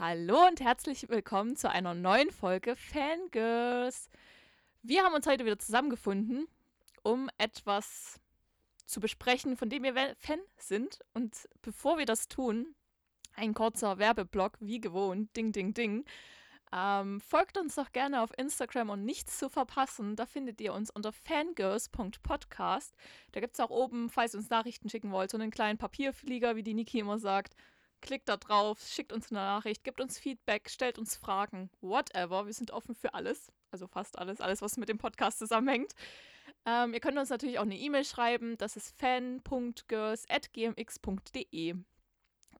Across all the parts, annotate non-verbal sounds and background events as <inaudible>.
Hallo und herzlich willkommen zu einer neuen Folge Fangirls. Wir haben uns heute wieder zusammengefunden, um etwas zu besprechen, von dem wir Fan sind. Und bevor wir das tun, ein kurzer Werbeblock, wie gewohnt, ding, ding, ding. Ähm, folgt uns doch gerne auf Instagram und nichts zu verpassen. Da findet ihr uns unter fangirls.podcast. Da gibt es auch oben, falls ihr uns Nachrichten schicken wollt, so einen kleinen Papierflieger, wie die Niki immer sagt. Klickt da drauf, schickt uns eine Nachricht, gibt uns Feedback, stellt uns Fragen, whatever. Wir sind offen für alles. Also fast alles, alles, was mit dem Podcast zusammenhängt. Ähm, ihr könnt uns natürlich auch eine E-Mail schreiben. Das ist fan.girls.gmx.de.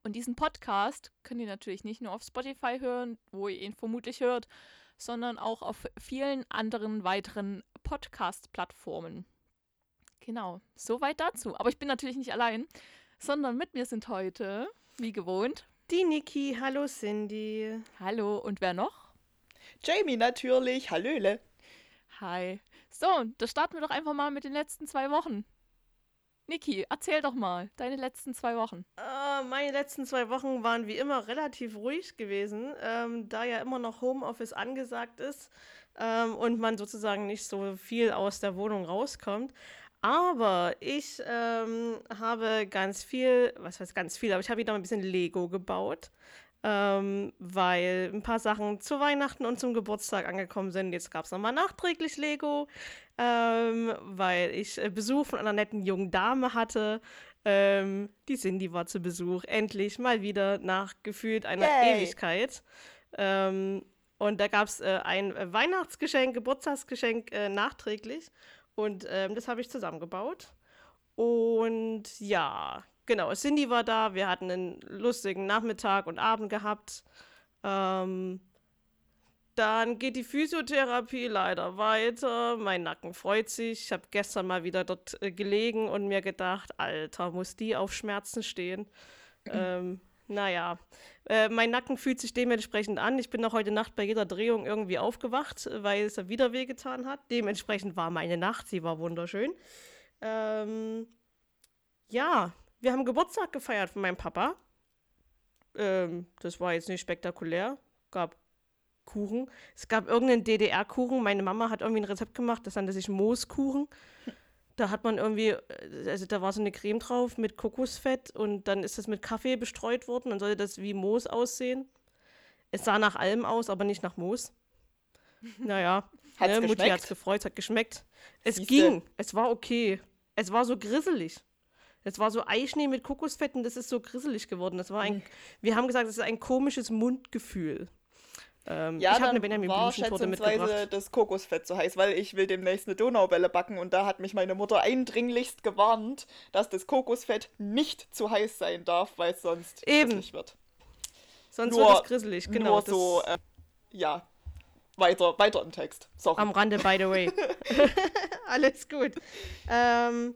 Und diesen Podcast könnt ihr natürlich nicht nur auf Spotify hören, wo ihr ihn vermutlich hört, sondern auch auf vielen anderen weiteren Podcast-Plattformen. Genau, soweit dazu. Aber ich bin natürlich nicht allein, sondern mit mir sind heute wie gewohnt. Die Niki, hallo Cindy. Hallo, und wer noch? Jamie natürlich, hallöle. Hi. So, da starten wir doch einfach mal mit den letzten zwei Wochen. Niki, erzähl doch mal, deine letzten zwei Wochen. Äh, meine letzten zwei Wochen waren wie immer relativ ruhig gewesen, ähm, da ja immer noch Homeoffice angesagt ist ähm, und man sozusagen nicht so viel aus der Wohnung rauskommt. Aber ich ähm, habe ganz viel, was heißt ganz viel, aber ich habe wieder ein bisschen Lego gebaut, ähm, weil ein paar Sachen zu Weihnachten und zum Geburtstag angekommen sind. Jetzt gab es nochmal nachträglich Lego, ähm, weil ich äh, Besuch von einer netten jungen Dame hatte. Ähm, die Cindy war zu Besuch, endlich mal wieder nach gefühlt einer Yay. Ewigkeit. Ähm, und da gab es äh, ein Weihnachtsgeschenk, Geburtstagsgeschenk äh, nachträglich. Und ähm, das habe ich zusammengebaut. Und ja, genau, Cindy war da. Wir hatten einen lustigen Nachmittag und Abend gehabt. Ähm, dann geht die Physiotherapie leider weiter. Mein Nacken freut sich. Ich habe gestern mal wieder dort äh, gelegen und mir gedacht, Alter, muss die auf Schmerzen stehen. <clears throat> ähm, naja, äh, mein Nacken fühlt sich dementsprechend an. Ich bin noch heute Nacht bei jeder Drehung irgendwie aufgewacht, weil es ja wieder wehgetan hat. Dementsprechend war meine Nacht, sie war wunderschön. Ähm, ja, wir haben Geburtstag gefeiert von meinem Papa. Ähm, das war jetzt nicht spektakulär. Gab Kuchen. Es gab irgendeinen DDR-Kuchen. Meine Mama hat irgendwie ein Rezept gemacht, das nannte sich Mooskuchen. Da hat man irgendwie, äh, also da war so eine Creme drauf mit Kokosfett und dann ist das mit Kaffee bestreut worden. Dann sollte das wie Moos aussehen. Es sah nach allem aus, aber nicht nach Moos. <laughs> Naja, hat's ne, Mutti hat es gefreut, hat geschmeckt. Es Siehste. ging, es war okay. Es war so grisselig. Es war so Eischnee mit Kokosfett und das ist so grisselig geworden. Das war ein, hm. wir haben gesagt, es ist ein komisches Mundgefühl. Ähm, ja, ich habe eine Benjamin war schätzungsweise das Kokosfett so heiß, weil ich will demnächst eine Donaubälle backen und da hat mich meine Mutter eindringlichst gewarnt, dass das Kokosfett nicht zu heiß sein darf, weil es sonst Eben. wird. Sonst nur, wird es grisselig, genau. Nur so, äh, ja, weiter, weiter im Text. Sorry. Am Rande, by the way. <laughs> <laughs> Alles gut. Ähm,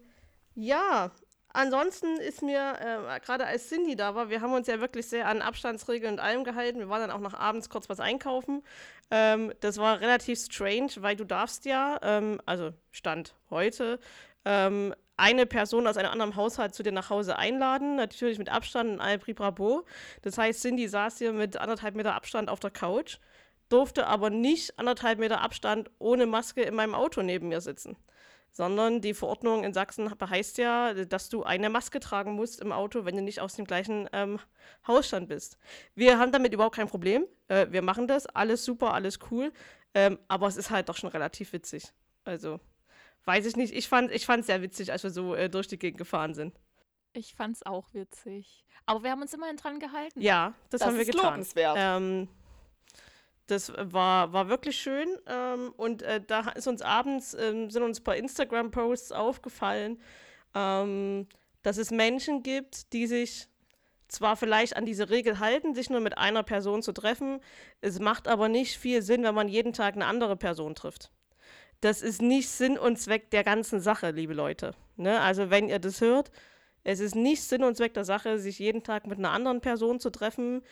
ja, Ansonsten ist mir, äh, gerade als Cindy da war, wir haben uns ja wirklich sehr an Abstandsregeln und allem gehalten. Wir waren dann auch noch abends kurz was einkaufen. Ähm, das war relativ strange, weil du darfst ja, ähm, also Stand heute, ähm, eine Person aus einem anderen Haushalt zu dir nach Hause einladen, natürlich mit Abstand und all Bravo. Das heißt, Cindy saß hier mit anderthalb Meter Abstand auf der Couch, durfte aber nicht anderthalb Meter Abstand ohne Maske in meinem Auto neben mir sitzen sondern die Verordnung in Sachsen heißt ja, dass du eine Maske tragen musst im Auto, wenn du nicht aus dem gleichen ähm, Hausstand bist. Wir haben damit überhaupt kein Problem. Äh, wir machen das, alles super, alles cool. Ähm, aber es ist halt doch schon relativ witzig. Also, weiß ich nicht. Ich fand es ich sehr witzig, als wir so äh, durch die Gegend gefahren sind. Ich fand es auch witzig. Aber wir haben uns immerhin dran gehalten. Ja, das, das haben wir getan. Lobenswert. Ähm, das war, war wirklich schön. Ähm, und äh, da ist uns abends, ähm, sind uns bei Instagram-Posts aufgefallen, ähm, dass es Menschen gibt, die sich zwar vielleicht an diese Regel halten, sich nur mit einer Person zu treffen. Es macht aber nicht viel Sinn, wenn man jeden Tag eine andere Person trifft. Das ist nicht Sinn und Zweck der ganzen Sache, liebe Leute. Ne? Also wenn ihr das hört, es ist nicht Sinn und Zweck der Sache, sich jeden Tag mit einer anderen Person zu treffen,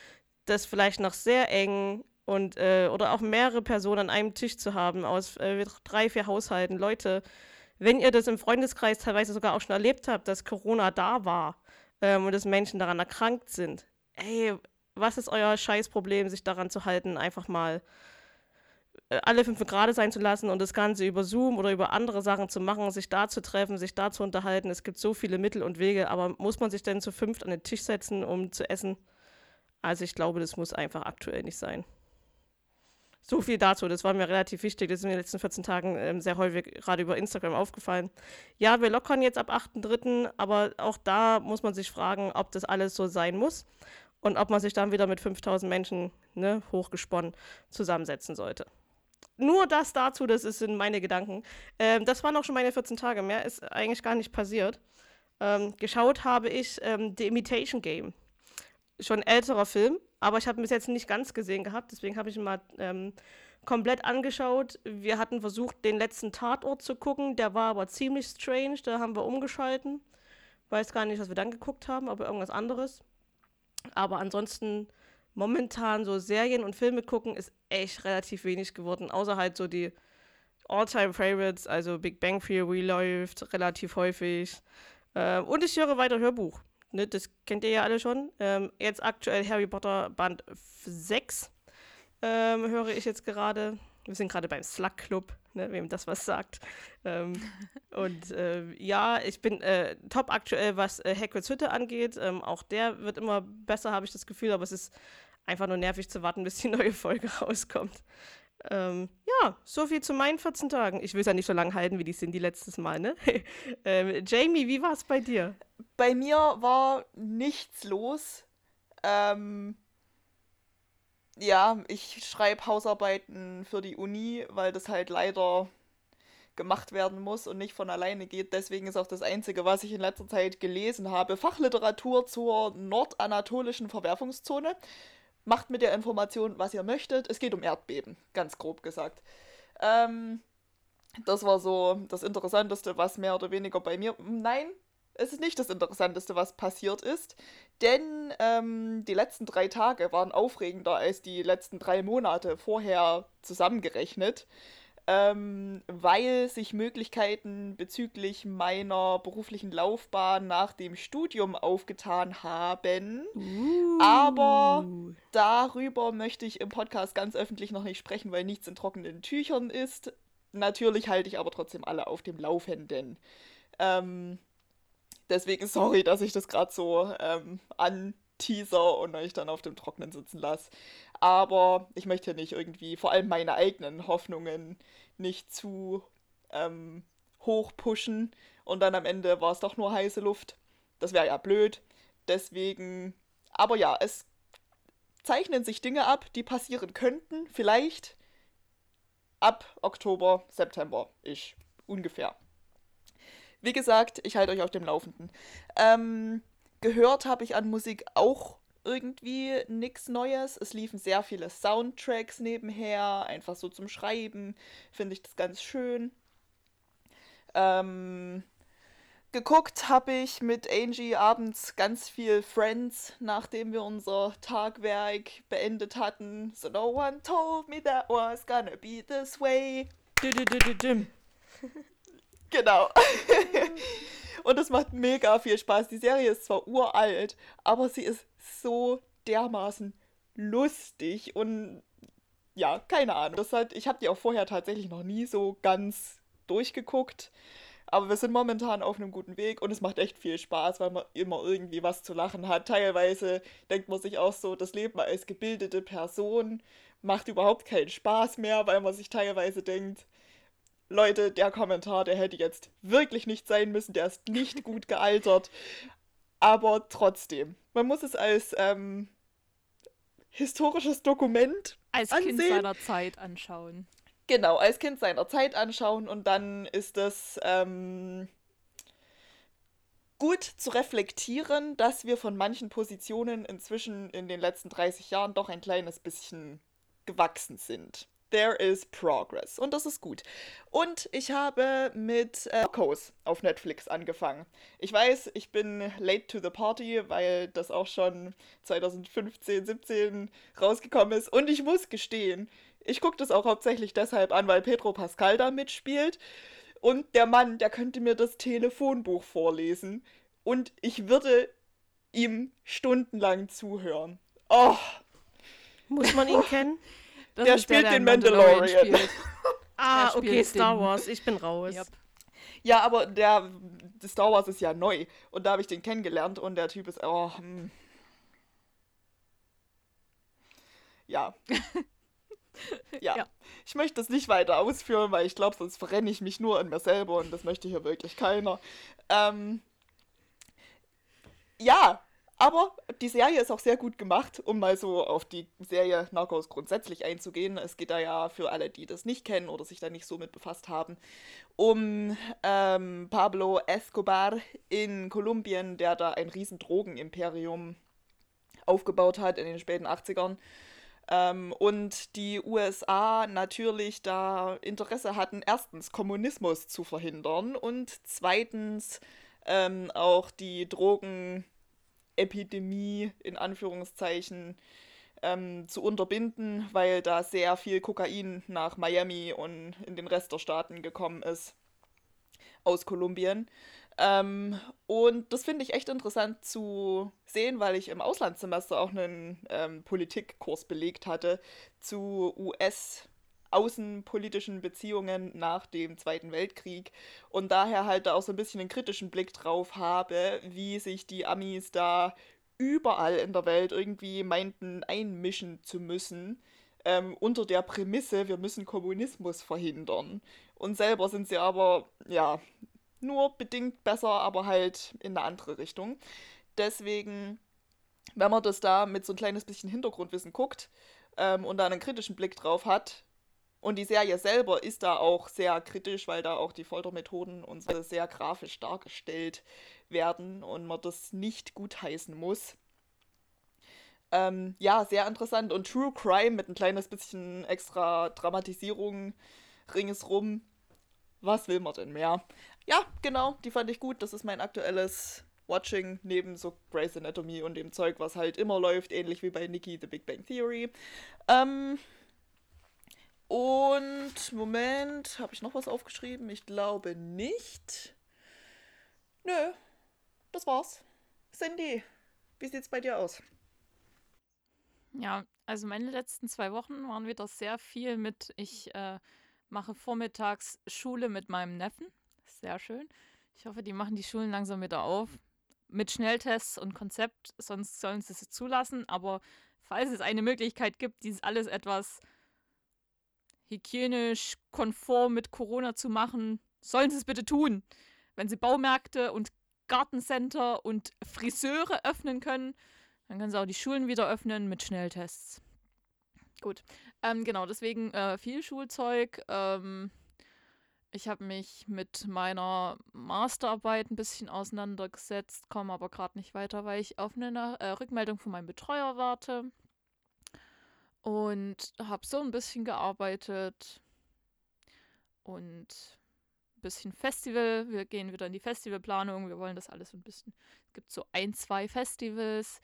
das vielleicht noch sehr eng und äh, oder auch mehrere Personen an einem Tisch zu haben aus äh, drei, vier Haushalten. Leute, wenn ihr das im Freundeskreis teilweise sogar auch schon erlebt habt, dass Corona da war ähm, und dass Menschen daran erkrankt sind, ey, was ist euer Scheißproblem, sich daran zu halten, einfach mal äh, alle fünf gerade sein zu lassen und das Ganze über Zoom oder über andere Sachen zu machen, sich da zu treffen, sich da zu unterhalten. Es gibt so viele Mittel und Wege, aber muss man sich denn zu fünft an den Tisch setzen, um zu essen? Also ich glaube, das muss einfach aktuell nicht sein. So viel dazu, das war mir relativ wichtig. Das ist in den letzten 14 Tagen ähm, sehr häufig gerade über Instagram aufgefallen. Ja, wir lockern jetzt ab 8.3., aber auch da muss man sich fragen, ob das alles so sein muss und ob man sich dann wieder mit 5000 Menschen ne, hochgesponnen zusammensetzen sollte. Nur das dazu, das sind meine Gedanken. Ähm, das waren auch schon meine 14 Tage. Mehr ist eigentlich gar nicht passiert. Ähm, geschaut habe ich ähm, The Imitation Game. Schon älterer Film, aber ich habe ihn bis jetzt nicht ganz gesehen gehabt, deswegen habe ich ihn mal ähm, komplett angeschaut. Wir hatten versucht, den letzten Tatort zu gucken, der war aber ziemlich strange, da haben wir umgeschalten. Weiß gar nicht, was wir dann geguckt haben, aber irgendwas anderes. Aber ansonsten momentan so Serien und Filme gucken ist echt relativ wenig geworden, außer halt so die All-Time-Favorites, also Big Bang Theory läuft relativ häufig. Äh, und ich höre weiter Hörbuch. Ne, das kennt ihr ja alle schon. Ähm, jetzt aktuell Harry Potter Band 6 ähm, höre ich jetzt gerade. Wir sind gerade beim Slug Club, ne, wem das was sagt. Ähm, <laughs> und äh, ja, ich bin äh, top aktuell, was äh, Hagrids Hütte angeht. Ähm, auch der wird immer besser, habe ich das Gefühl, aber es ist einfach nur nervig zu warten, bis die <laughs> neue Folge rauskommt. Ähm, ja, so viel zu meinen 14 Tagen. Ich will es ja nicht so lange halten, wie die sind die letztes Mal, ne? <laughs> ähm, Jamie, wie war es bei dir? Bei mir war nichts los. Ähm, ja, ich schreibe Hausarbeiten für die Uni, weil das halt leider gemacht werden muss und nicht von alleine geht. Deswegen ist auch das Einzige, was ich in letzter Zeit gelesen habe, Fachliteratur zur nordanatolischen Verwerfungszone macht mit der Information, was ihr möchtet. Es geht um Erdbeben, ganz grob gesagt. Ähm, das war so das Interessanteste, was mehr oder weniger bei mir. Nein, es ist nicht das Interessanteste, was passiert ist, denn ähm, die letzten drei Tage waren aufregender als die letzten drei Monate vorher zusammengerechnet ähm, weil sich Möglichkeiten bezüglich meiner beruflichen Laufbahn nach dem Studium aufgetan haben. Uh. Aber darüber möchte ich im Podcast ganz öffentlich noch nicht sprechen, weil nichts in trockenen Tüchern ist. Natürlich halte ich aber trotzdem alle auf dem Laufenden. Ähm, deswegen sorry, dass ich das gerade so ähm, anteaser und euch dann auf dem Trocknen sitzen lasse. Aber ich möchte nicht irgendwie, vor allem meine eigenen Hoffnungen, nicht zu ähm, hoch pushen und dann am Ende war es doch nur heiße Luft. Das wäre ja blöd. Deswegen, aber ja, es zeichnen sich Dinge ab, die passieren könnten, vielleicht ab Oktober, September, ich ungefähr. Wie gesagt, ich halte euch auf dem Laufenden. Ähm, gehört habe ich an Musik auch irgendwie nichts Neues. Es liefen sehr viele Soundtracks nebenher, einfach so zum Schreiben. Finde ich das ganz schön. Ähm, geguckt habe ich mit Angie abends ganz viel Friends, nachdem wir unser Tagwerk beendet hatten. So no one told me that was gonna be this way. <laughs> genau. <laughs> Und es macht mega viel Spaß. Die Serie ist zwar uralt, aber sie ist so dermaßen lustig und ja, keine Ahnung. Das hat, ich habe die auch vorher tatsächlich noch nie so ganz durchgeguckt. Aber wir sind momentan auf einem guten Weg und es macht echt viel Spaß, weil man immer irgendwie was zu lachen hat. Teilweise denkt man sich auch so, das Leben als gebildete Person macht überhaupt keinen Spaß mehr, weil man sich teilweise denkt, Leute, der Kommentar, der hätte jetzt wirklich nicht sein müssen, der ist nicht <laughs> gut gealtert. Aber trotzdem, man muss es als ähm, historisches Dokument als ansehen. Kind seiner Zeit anschauen. Genau, als Kind seiner Zeit anschauen und dann ist es ähm, gut zu reflektieren, dass wir von manchen Positionen inzwischen in den letzten 30 Jahren doch ein kleines bisschen gewachsen sind there is progress. Und das ist gut. Und ich habe mit äh, Narcos auf Netflix angefangen. Ich weiß, ich bin late to the party, weil das auch schon 2015, 17 rausgekommen ist. Und ich muss gestehen, ich gucke das auch hauptsächlich deshalb an, weil Pedro Pascal da mitspielt. Und der Mann, der könnte mir das Telefonbuch vorlesen. Und ich würde ihm stundenlang zuhören. Oh. Muss man ihn <laughs> kennen? Das der spielt der, den Mandalorian. Mandalorian <laughs> ah, okay, Star Wars. Ich bin raus. Yep. Ja, aber der Star Wars ist ja neu. Und da habe ich den kennengelernt und der Typ ist. Oh, hm. Ja. <laughs> ja. ja. Ich möchte das nicht weiter ausführen, weil ich glaube, sonst verrenne ich mich nur in mir selber und das möchte hier wirklich keiner. Ähm, ja, aber die Serie ist auch sehr gut gemacht, um mal so auf die Serie Narcos grundsätzlich einzugehen. Es geht da ja für alle, die das nicht kennen oder sich da nicht so mit befasst haben, um ähm, Pablo Escobar in Kolumbien, der da ein riesen Drogenimperium aufgebaut hat in den späten 80ern. Ähm, und die USA natürlich da Interesse hatten, erstens Kommunismus zu verhindern und zweitens ähm, auch die Drogenepidemie in Anführungszeichen ähm, zu unterbinden, weil da sehr viel Kokain nach Miami und in den Rest der Staaten gekommen ist aus Kolumbien. Ähm, und das finde ich echt interessant zu sehen, weil ich im Auslandssemester auch einen ähm, Politikkurs belegt hatte zu US- außenpolitischen Beziehungen nach dem Zweiten Weltkrieg und daher halt da auch so ein bisschen einen kritischen Blick drauf habe, wie sich die Amis da überall in der Welt irgendwie meinten einmischen zu müssen, ähm, unter der Prämisse, wir müssen Kommunismus verhindern. Und selber sind sie aber, ja, nur bedingt besser, aber halt in eine andere Richtung. Deswegen, wenn man das da mit so ein kleines bisschen Hintergrundwissen guckt ähm, und da einen kritischen Blick drauf hat, und die Serie selber ist da auch sehr kritisch, weil da auch die Foltermethoden und so sehr grafisch dargestellt werden und man das nicht gutheißen muss. Ähm, ja, sehr interessant. Und True Crime mit ein kleines bisschen extra Dramatisierung ringsrum. Was will man denn mehr? Ja, genau, die fand ich gut. Das ist mein aktuelles Watching neben so Grey's Anatomy und dem Zeug, was halt immer läuft, ähnlich wie bei Nikki The Big Bang Theory. Ähm, und Moment, habe ich noch was aufgeschrieben? Ich glaube nicht. Nö, das war's. Cindy, wie sieht's bei dir aus? Ja, also meine letzten zwei Wochen waren wieder sehr viel mit, ich äh, mache vormittags Schule mit meinem Neffen. Sehr schön. Ich hoffe, die machen die Schulen langsam wieder auf. Mit Schnelltests und Konzept, sonst sollen sie es zulassen. Aber falls es eine Möglichkeit gibt, dies alles etwas hygienisch konform mit Corona zu machen, sollen sie es bitte tun. Wenn sie Baumärkte und Gartencenter und Friseure öffnen können, dann können sie auch die Schulen wieder öffnen mit Schnelltests. Gut, ähm, genau, deswegen äh, viel Schulzeug. Ähm, ich habe mich mit meiner Masterarbeit ein bisschen auseinandergesetzt, komme aber gerade nicht weiter, weil ich auf eine äh, Rückmeldung von meinem Betreuer warte. Und habe so ein bisschen gearbeitet und ein bisschen Festival. Wir gehen wieder in die Festivalplanung. Wir wollen das alles so ein bisschen. Es gibt so ein, zwei Festivals,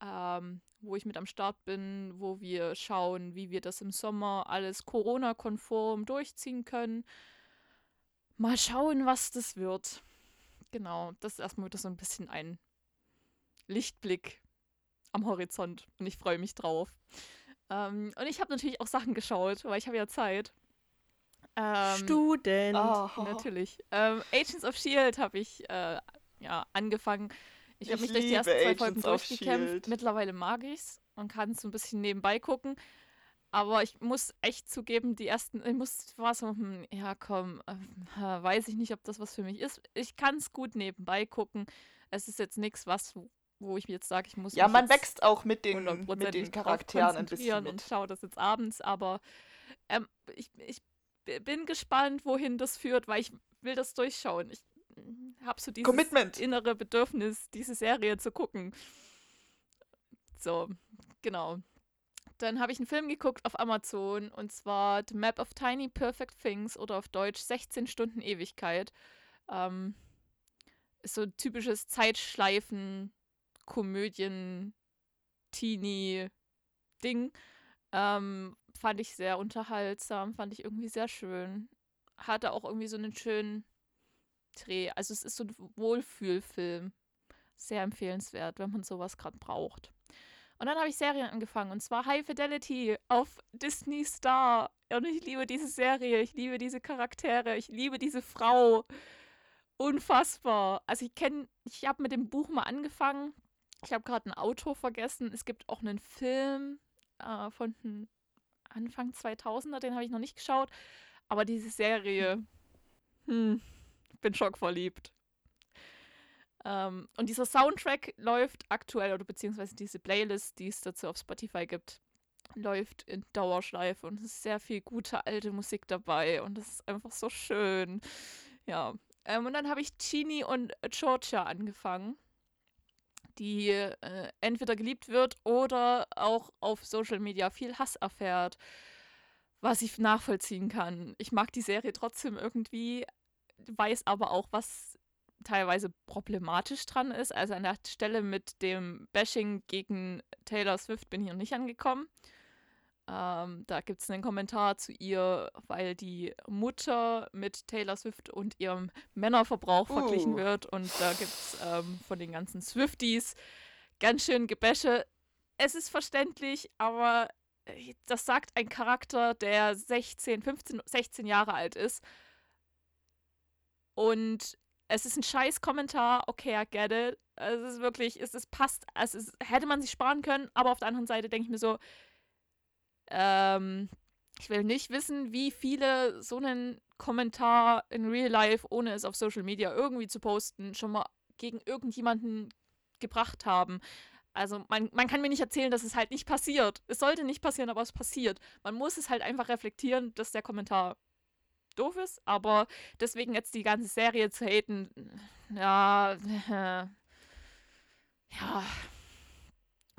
ähm, wo ich mit am Start bin, wo wir schauen, wie wir das im Sommer alles Corona-konform durchziehen können. Mal schauen, was das wird. Genau, das ist erstmal wieder so ein bisschen ein Lichtblick am Horizont und ich freue mich drauf. Ähm, und ich habe natürlich auch Sachen geschaut, weil ich habe ja Zeit. Ähm, Student. Oh. Natürlich. Ähm, Agents of Shield habe ich äh, ja, angefangen. Ich habe mich durch die ersten zwei Folgen durchgekämpft. Mittlerweile mag ich es und kann es so ein bisschen nebenbei gucken. Aber ich muss echt zugeben, die ersten, ich muss, war so, hm, ja komm, äh, weiß ich nicht, ob das was für mich ist. Ich kann es gut nebenbei gucken. Es ist jetzt nichts, was, wo ich jetzt sage, ich muss. Ja, man wächst auch mit den, mit den Charakteren ein bisschen mit. und schaue das jetzt abends, aber ähm, ich, ich bin gespannt, wohin das führt, weil ich will das durchschauen. Ich hm, habe so dieses Commitment. innere Bedürfnis, diese Serie zu gucken. So, genau. Dann habe ich einen Film geguckt auf Amazon und zwar The Map of Tiny Perfect Things oder auf Deutsch 16 Stunden Ewigkeit. Ähm, ist so ein typisches Zeitschleifen, Komödien, Teenie-Ding. Ähm, fand ich sehr unterhaltsam, fand ich irgendwie sehr schön. Hatte auch irgendwie so einen schönen Dreh. Also es ist so ein Wohlfühlfilm. Sehr empfehlenswert, wenn man sowas gerade braucht. Und dann habe ich Serien angefangen und zwar High Fidelity auf Disney Star. Und ich liebe diese Serie, ich liebe diese Charaktere, ich liebe diese Frau. Unfassbar. Also ich kenne, ich habe mit dem Buch mal angefangen. Ich habe gerade ein Auto vergessen. Es gibt auch einen Film äh, von Anfang 2000er, den habe ich noch nicht geschaut. Aber diese Serie, hm, bin schockverliebt. Ähm, und dieser Soundtrack läuft aktuell, oder beziehungsweise diese Playlist, die es dazu auf Spotify gibt, läuft in Dauerschleife und es ist sehr viel gute alte Musik dabei und es ist einfach so schön. Ja. Ähm, und dann habe ich Chini und Georgia angefangen, die äh, entweder geliebt wird oder auch auf Social Media viel Hass erfährt, was ich nachvollziehen kann. Ich mag die Serie trotzdem irgendwie, weiß aber auch, was teilweise problematisch dran ist. Also an der Stelle mit dem Bashing gegen Taylor Swift bin ich noch nicht angekommen. Ähm, da gibt es einen Kommentar zu ihr, weil die Mutter mit Taylor Swift und ihrem Männerverbrauch uh. verglichen wird. Und da gibt es ähm, von den ganzen Swifties ganz schön Gebäsche. Es ist verständlich, aber äh, das sagt ein Charakter, der 16, 15, 16 Jahre alt ist. Und es ist ein scheiß Kommentar, okay, I get it. Es ist wirklich, es, ist, passt, es ist, hätte man sich sparen können, aber auf der anderen Seite denke ich mir so, ähm, ich will nicht wissen, wie viele so einen Kommentar in Real Life, ohne es auf Social Media irgendwie zu posten, schon mal gegen irgendjemanden gebracht haben. Also man, man kann mir nicht erzählen, dass es halt nicht passiert. Es sollte nicht passieren, aber es passiert. Man muss es halt einfach reflektieren, dass der Kommentar doof ist, aber deswegen jetzt die ganze Serie zu haten, ja, <laughs> ja,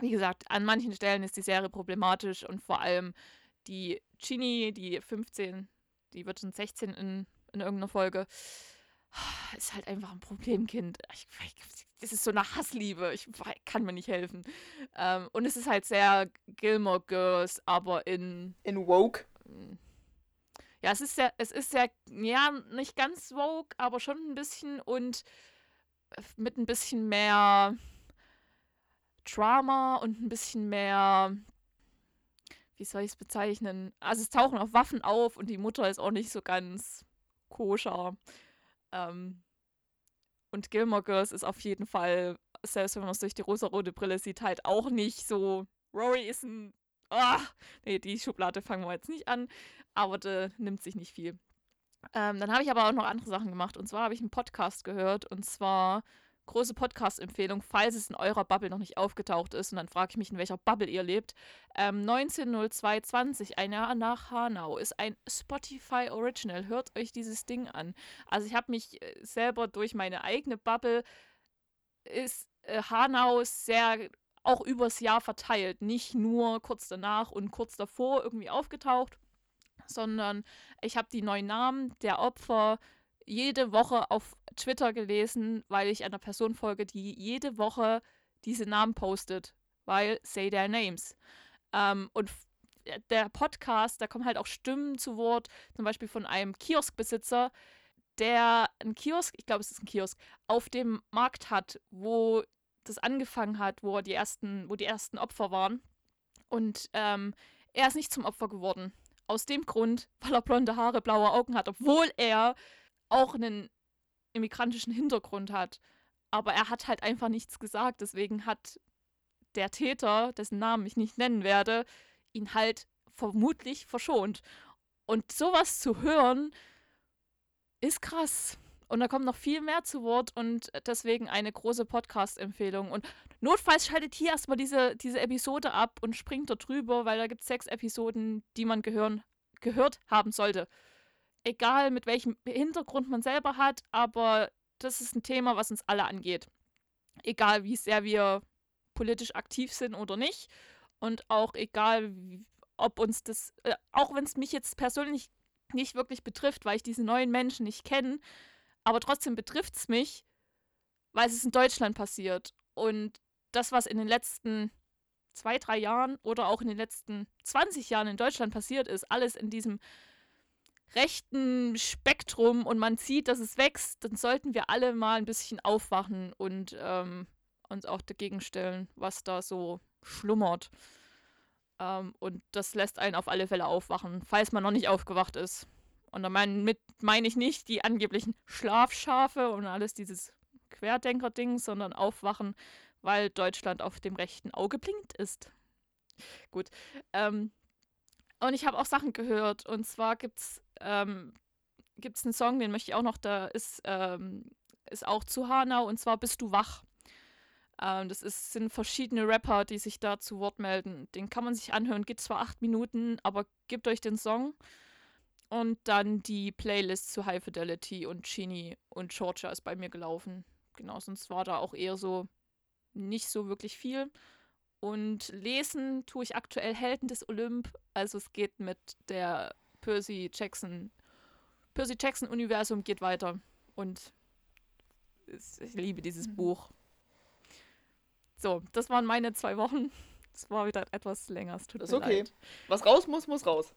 wie gesagt, an manchen Stellen ist die Serie problematisch und vor allem die Chini, die 15, die wird schon 16 in, in irgendeiner Folge, ist halt einfach ein Problemkind. Ich, es ist so eine Hassliebe. Ich kann mir nicht helfen. Ähm, und es ist halt sehr Gilmore Girls, aber in. In Woke? Ja, es ist sehr, es ist sehr, ja, nicht ganz Vogue, aber schon ein bisschen und mit ein bisschen mehr Drama und ein bisschen mehr, wie soll ich es bezeichnen? Also es tauchen auch Waffen auf und die Mutter ist auch nicht so ganz koscher. Ähm, und Gilmore Girls ist auf jeden Fall, selbst wenn man es durch die rosa-rote Brille sieht, halt auch nicht so. Rory ist ein. Ah, nee, die Schublade fangen wir jetzt nicht an aber der nimmt sich nicht viel. Ähm, dann habe ich aber auch noch andere Sachen gemacht. Und zwar habe ich einen Podcast gehört. Und zwar große Podcast-Empfehlung, falls es in eurer Bubble noch nicht aufgetaucht ist. Und dann frage ich mich, in welcher Bubble ihr lebt. Ähm, 190220, ein Jahr nach Hanau, ist ein Spotify Original. Hört euch dieses Ding an. Also ich habe mich äh, selber durch meine eigene Bubble ist äh, Hanau sehr auch übers Jahr verteilt. Nicht nur kurz danach und kurz davor irgendwie aufgetaucht sondern ich habe die neuen Namen der Opfer jede Woche auf Twitter gelesen, weil ich einer Person folge, die jede Woche diese Namen postet, weil say their names. Ähm, und der Podcast, da kommen halt auch Stimmen zu Wort, zum Beispiel von einem Kioskbesitzer, der einen Kiosk, ich glaube, es ist ein Kiosk, auf dem Markt hat, wo das angefangen hat, wo die ersten, wo die ersten Opfer waren. Und ähm, er ist nicht zum Opfer geworden. Aus dem Grund, weil er blonde Haare, blaue Augen hat, obwohl er auch einen immigrantischen Hintergrund hat. Aber er hat halt einfach nichts gesagt. Deswegen hat der Täter, dessen Namen ich nicht nennen werde, ihn halt vermutlich verschont. Und sowas zu hören, ist krass. Und da kommt noch viel mehr zu Wort und deswegen eine große Podcast-Empfehlung. Und notfalls schaltet hier erstmal diese, diese Episode ab und springt da drüber, weil da gibt es sechs Episoden, die man gehören, gehört haben sollte. Egal mit welchem Hintergrund man selber hat, aber das ist ein Thema, was uns alle angeht. Egal wie sehr wir politisch aktiv sind oder nicht. Und auch egal, ob uns das, äh, auch wenn es mich jetzt persönlich nicht wirklich betrifft, weil ich diese neuen Menschen nicht kenne, aber trotzdem betrifft es mich, weil es in Deutschland passiert. Und das, was in den letzten zwei, drei Jahren oder auch in den letzten 20 Jahren in Deutschland passiert ist, alles in diesem rechten Spektrum und man sieht, dass es wächst, dann sollten wir alle mal ein bisschen aufwachen und ähm, uns auch dagegen stellen, was da so schlummert. Ähm, und das lässt einen auf alle Fälle aufwachen, falls man noch nicht aufgewacht ist. Und damit meine ich nicht die angeblichen Schlafschafe und alles dieses Querdenker-Ding, sondern aufwachen, weil Deutschland auf dem rechten Auge blinkt ist. Gut. Ähm, und ich habe auch Sachen gehört. Und zwar gibt es ähm, einen Song, den möchte ich auch noch, da ist, ähm, ist auch zu Hanau, und zwar Bist du wach. Ähm, das ist, sind verschiedene Rapper, die sich da zu Wort melden. Den kann man sich anhören, geht zwar acht Minuten, aber gebt euch den Song. Und dann die Playlist zu High Fidelity und Chini und Georgia ist bei mir gelaufen. Genau, sonst war da auch eher so nicht so wirklich viel. Und lesen tue ich aktuell Helden des Olymp. Also es geht mit der Percy Jackson. Percy Jackson Universum geht weiter. Und ich liebe dieses mhm. Buch. So, das waren meine zwei Wochen. Es war wieder etwas länger. Es tut das ist okay. Leid. Was raus muss, muss raus.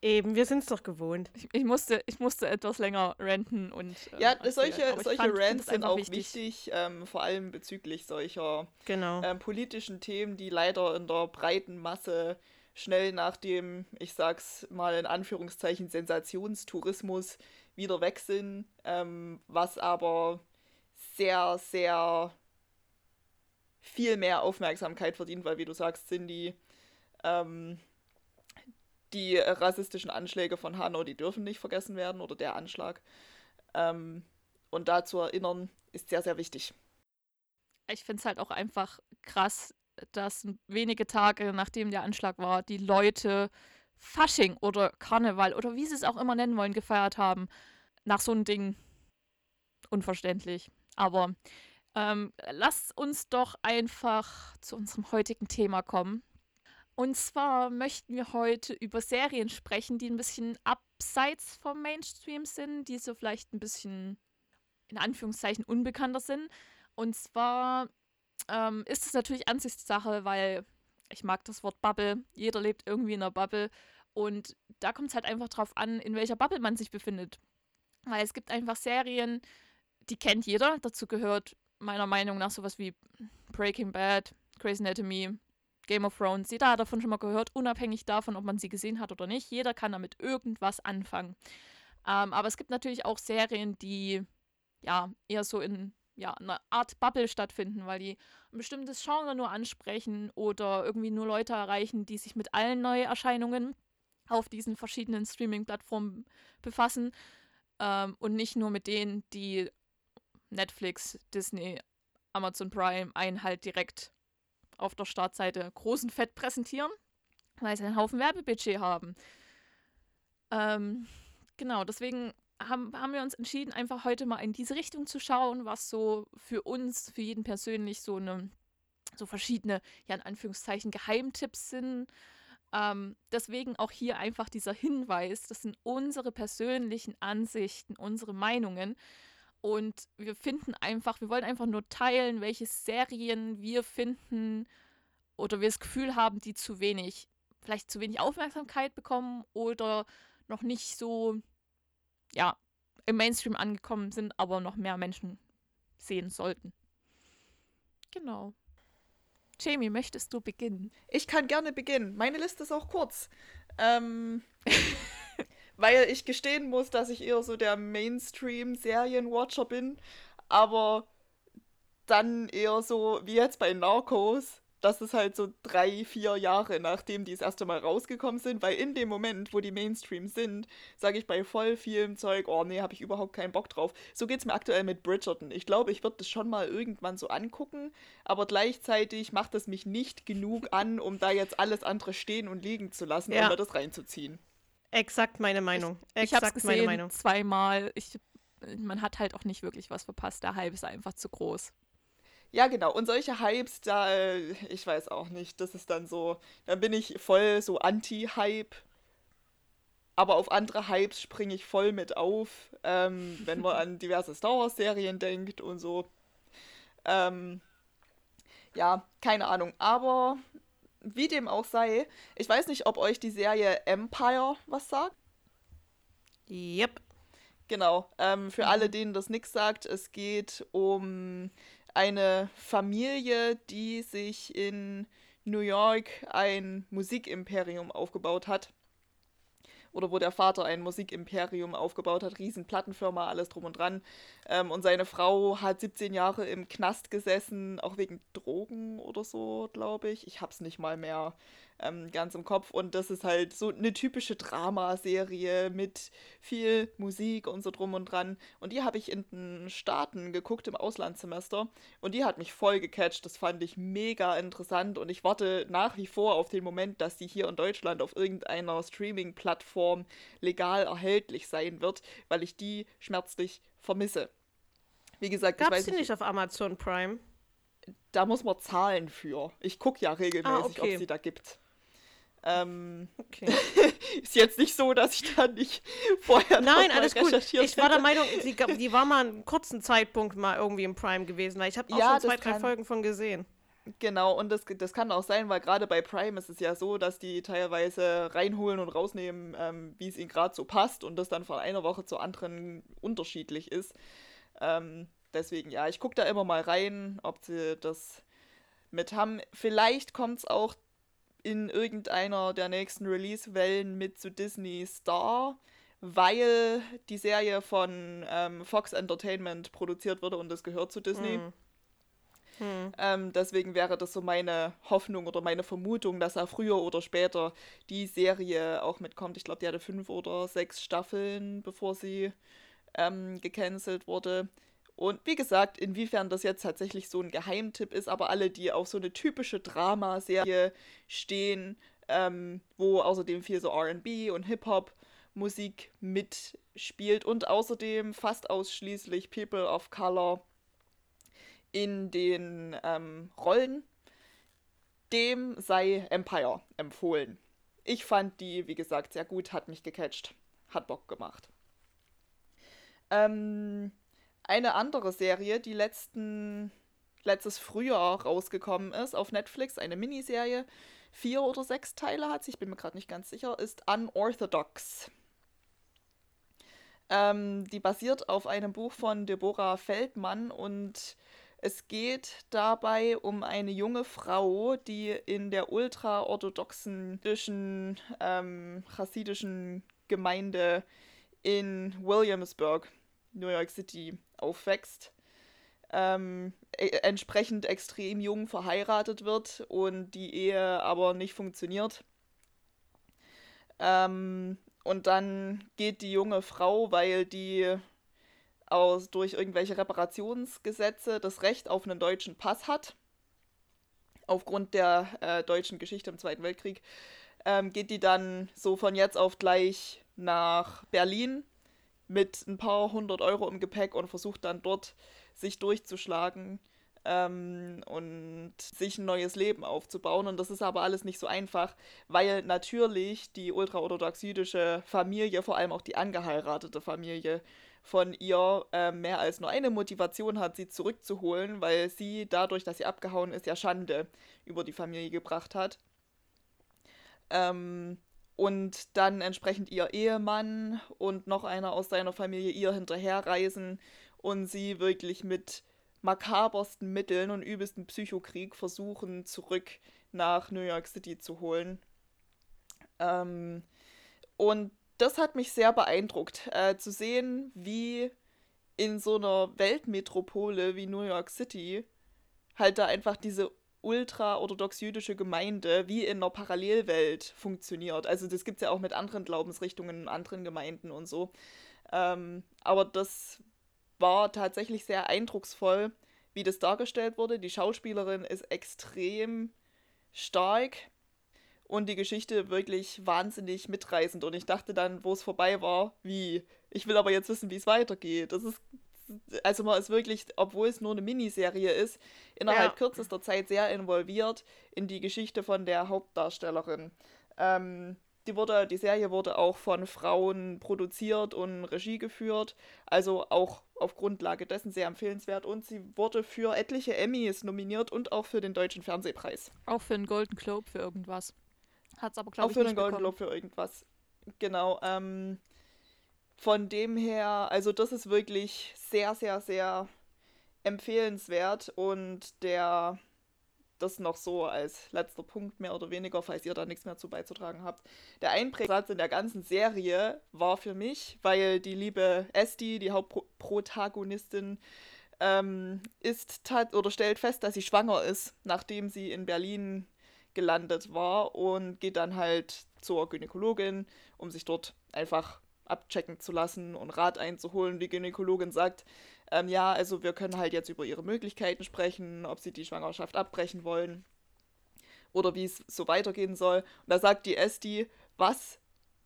Eben, wir sind es doch gewohnt. Ich, ich, musste, ich musste etwas länger renten und. Äh, ja, solche, solche fand, Rants sind auch wichtig, wichtig ähm, vor allem bezüglich solcher genau. ähm, politischen Themen, die leider in der breiten Masse schnell nach dem, ich sag's mal in Anführungszeichen, Sensationstourismus wieder weg sind, ähm, was aber sehr, sehr viel mehr Aufmerksamkeit verdient, weil wie du sagst, sind die ähm, die rassistischen Anschläge von Hanau, die dürfen nicht vergessen werden oder der Anschlag. Ähm, und da zu erinnern, ist sehr, sehr wichtig. Ich finde es halt auch einfach krass, dass wenige Tage nachdem der Anschlag war, die Leute Fasching oder Karneval oder wie sie es auch immer nennen wollen, gefeiert haben. Nach so einem Ding. Unverständlich. Aber ähm, lasst uns doch einfach zu unserem heutigen Thema kommen. Und zwar möchten wir heute über Serien sprechen, die ein bisschen abseits vom Mainstream sind, die so vielleicht ein bisschen in Anführungszeichen unbekannter sind. Und zwar ähm, ist es natürlich Ansichtssache, weil ich mag das Wort Bubble. Jeder lebt irgendwie in einer Bubble. Und da kommt es halt einfach drauf an, in welcher Bubble man sich befindet. Weil es gibt einfach Serien, die kennt jeder. Dazu gehört meiner Meinung nach sowas wie Breaking Bad, Grey's Anatomy, Game of Thrones. Jeder hat davon schon mal gehört, unabhängig davon, ob man sie gesehen hat oder nicht. Jeder kann damit irgendwas anfangen. Ähm, aber es gibt natürlich auch Serien, die ja eher so in ja, einer Art Bubble stattfinden, weil die ein bestimmtes Genre nur ansprechen oder irgendwie nur Leute erreichen, die sich mit allen Neuerscheinungen auf diesen verschiedenen Streaming-Plattformen befassen ähm, und nicht nur mit denen, die Netflix, Disney, Amazon Prime einen halt direkt auf der Startseite großen Fett präsentieren, weil sie einen Haufen Werbebudget haben. Ähm, genau, deswegen haben, haben wir uns entschieden, einfach heute mal in diese Richtung zu schauen, was so für uns, für jeden persönlich so eine, so verschiedene, ja in Anführungszeichen, Geheimtipps sind. Ähm, deswegen auch hier einfach dieser Hinweis, das sind unsere persönlichen Ansichten, unsere Meinungen. Und wir finden einfach, wir wollen einfach nur teilen, welche Serien wir finden oder wir das Gefühl haben, die zu wenig, vielleicht zu wenig Aufmerksamkeit bekommen oder noch nicht so, ja, im Mainstream angekommen sind, aber noch mehr Menschen sehen sollten. Genau. Jamie, möchtest du beginnen? Ich kann gerne beginnen. Meine Liste ist auch kurz. Ähm, <laughs> weil ich gestehen muss, dass ich eher so der Mainstream-Serienwatcher bin, aber dann eher so wie jetzt bei Narcos, das ist halt so drei, vier Jahre nachdem die das erste Mal rausgekommen sind, weil in dem Moment, wo die Mainstream sind, sage ich bei voll vielem Zeug, oh nee, habe ich überhaupt keinen Bock drauf. So geht es mir aktuell mit Bridgerton. Ich glaube, ich würde das schon mal irgendwann so angucken, aber gleichzeitig macht es mich nicht genug an, um da jetzt alles andere stehen und liegen zu lassen, ja. um mir das reinzuziehen. Exakt meine Meinung. Ich, ich habe es gesehen Meinung. zweimal. Ich, man hat halt auch nicht wirklich was verpasst. Der Hype ist einfach zu groß. Ja, genau. Und solche Hypes, da, äh, ich weiß auch nicht, das ist dann so, da bin ich voll so anti-Hype. Aber auf andere Hypes springe ich voll mit auf, ähm, wenn man an <laughs> diverse Star Wars-Serien denkt und so. Ähm, ja, keine Ahnung. Aber wie dem auch sei, ich weiß nicht, ob euch die Serie Empire was sagt. Yep. Genau. Ähm, für alle, denen das nichts sagt, es geht um eine Familie, die sich in New York ein Musikimperium aufgebaut hat. Oder wo der Vater ein Musikimperium aufgebaut hat, riesen Plattenfirma, alles drum und dran. Ähm, und seine Frau hat 17 Jahre im Knast gesessen, auch wegen Drogen oder so, glaube ich. Ich hab's nicht mal mehr ähm, ganz im Kopf. Und das ist halt so eine typische Dramaserie mit viel Musik und so drum und dran. Und die habe ich in den Staaten geguckt im Auslandssemester. Und die hat mich voll gecatcht. Das fand ich mega interessant. Und ich warte nach wie vor auf den Moment, dass die hier in Deutschland auf irgendeiner Streaming-Plattform legal erhältlich sein wird, weil ich die schmerzlich vermisse. Wie gesagt, ich weiß die nicht auf Amazon Prime? Da muss man zahlen für. Ich gucke ja regelmäßig, ah, okay. ob es die da gibt. Ähm, okay. <laughs> ist jetzt nicht so, dass ich da nicht <laughs> vorher Nein, alles gut. Ich war der Meinung, die, <laughs> die war mal einen kurzen Zeitpunkt mal irgendwie im Prime gewesen, weil ich habe auch ja, schon zwei, drei Folgen von gesehen. Genau, und das, das kann auch sein, weil gerade bei Prime ist es ja so, dass die teilweise reinholen und rausnehmen, ähm, wie es ihnen gerade so passt und das dann von einer Woche zur anderen unterschiedlich ist. Ähm, deswegen, ja, ich gucke da immer mal rein, ob sie das mit haben. Vielleicht kommt es auch in irgendeiner der nächsten Release-Wellen mit zu Disney Star, weil die Serie von ähm, Fox Entertainment produziert wurde und das gehört zu Disney. Hm. Hm. Ähm, deswegen wäre das so meine Hoffnung oder meine Vermutung, dass er früher oder später die Serie auch mitkommt. Ich glaube, die hatte fünf oder sechs Staffeln, bevor sie ähm, gecancelt wurde. Und wie gesagt, inwiefern das jetzt tatsächlich so ein Geheimtipp ist, aber alle, die auf so eine typische Dramaserie stehen, ähm, wo außerdem viel so RB und Hip-Hop-Musik mitspielt und außerdem fast ausschließlich People of Color in den ähm, Rollen, dem sei Empire empfohlen. Ich fand die, wie gesagt, sehr gut, hat mich gecatcht, hat Bock gemacht. Ähm, eine andere Serie, die letzten, letztes Frühjahr rausgekommen ist auf Netflix, eine Miniserie, vier oder sechs Teile hat sie, ich bin mir gerade nicht ganz sicher, ist Unorthodox. Ähm, die basiert auf einem Buch von Deborah Feldmann und es geht dabei um eine junge Frau, die in der ultraorthodoxen ähm, chassidischen Gemeinde in Williamsburg, New York City, aufwächst, ähm, e entsprechend extrem jung verheiratet wird und die Ehe aber nicht funktioniert. Ähm, und dann geht die junge Frau, weil die aus, durch irgendwelche Reparationsgesetze das Recht auf einen deutschen Pass hat, aufgrund der äh, deutschen Geschichte im Zweiten Weltkrieg, ähm, geht die dann so von jetzt auf gleich nach Berlin mit ein paar hundert Euro im Gepäck und versucht dann dort sich durchzuschlagen ähm, und sich ein neues Leben aufzubauen. Und das ist aber alles nicht so einfach, weil natürlich die ultraorthodox-jüdische Familie, vor allem auch die angeheiratete Familie von ihr, äh, mehr als nur eine Motivation hat, sie zurückzuholen, weil sie dadurch, dass sie abgehauen ist, ja Schande über die Familie gebracht hat. Ähm, und dann entsprechend ihr Ehemann und noch einer aus seiner Familie ihr hinterherreisen und sie wirklich mit makabersten Mitteln und übelsten Psychokrieg versuchen, zurück nach New York City zu holen. Ähm, und das hat mich sehr beeindruckt, äh, zu sehen, wie in so einer Weltmetropole wie New York City halt da einfach diese ultra-orthodox-jüdische Gemeinde wie in einer Parallelwelt funktioniert. Also das gibt es ja auch mit anderen Glaubensrichtungen anderen Gemeinden und so. Ähm, aber das war tatsächlich sehr eindrucksvoll, wie das dargestellt wurde. Die Schauspielerin ist extrem stark und die Geschichte wirklich wahnsinnig mitreißend. Und ich dachte dann, wo es vorbei war, wie. Ich will aber jetzt wissen, wie es weitergeht. Das ist also man ist wirklich, obwohl es nur eine Miniserie ist, innerhalb ja. kürzester Zeit sehr involviert in die Geschichte von der Hauptdarstellerin. Ähm, die, wurde, die Serie wurde auch von Frauen produziert und Regie geführt, also auch auf Grundlage dessen sehr empfehlenswert und sie wurde für etliche Emmys nominiert und auch für den Deutschen Fernsehpreis. Auch für einen Golden Globe für irgendwas. Hat es aber, glaube ich, Auch für einen Golden Globe für irgendwas. Genau. Ähm, von dem her, also das ist wirklich sehr, sehr, sehr empfehlenswert und der das noch so als letzter Punkt mehr oder weniger, falls ihr da nichts mehr zu beizutragen habt. Der Einprägsatz in der ganzen Serie war für mich, weil die liebe Esti, die Hauptprotagonistin, ähm, ist oder stellt fest, dass sie schwanger ist, nachdem sie in Berlin gelandet war und geht dann halt zur Gynäkologin, um sich dort einfach abchecken zu lassen und Rat einzuholen. Die Gynäkologin sagt, ähm, ja, also wir können halt jetzt über ihre Möglichkeiten sprechen, ob sie die Schwangerschaft abbrechen wollen oder wie es so weitergehen soll. Und da sagt die Esti, was?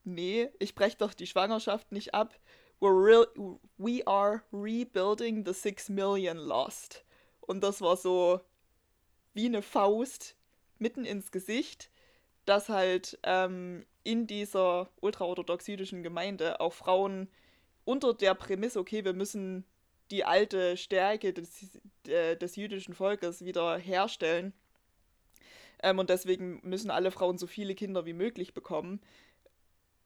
Nee, ich breche doch die Schwangerschaft nicht ab. We're real, we are rebuilding the six million lost. Und das war so wie eine Faust mitten ins Gesicht, dass halt ähm, in dieser ultraorthodox-jüdischen Gemeinde auch Frauen unter der Prämisse, okay, wir müssen die alte Stärke des, äh, des jüdischen Volkes wieder herstellen. Ähm, und deswegen müssen alle Frauen so viele Kinder wie möglich bekommen,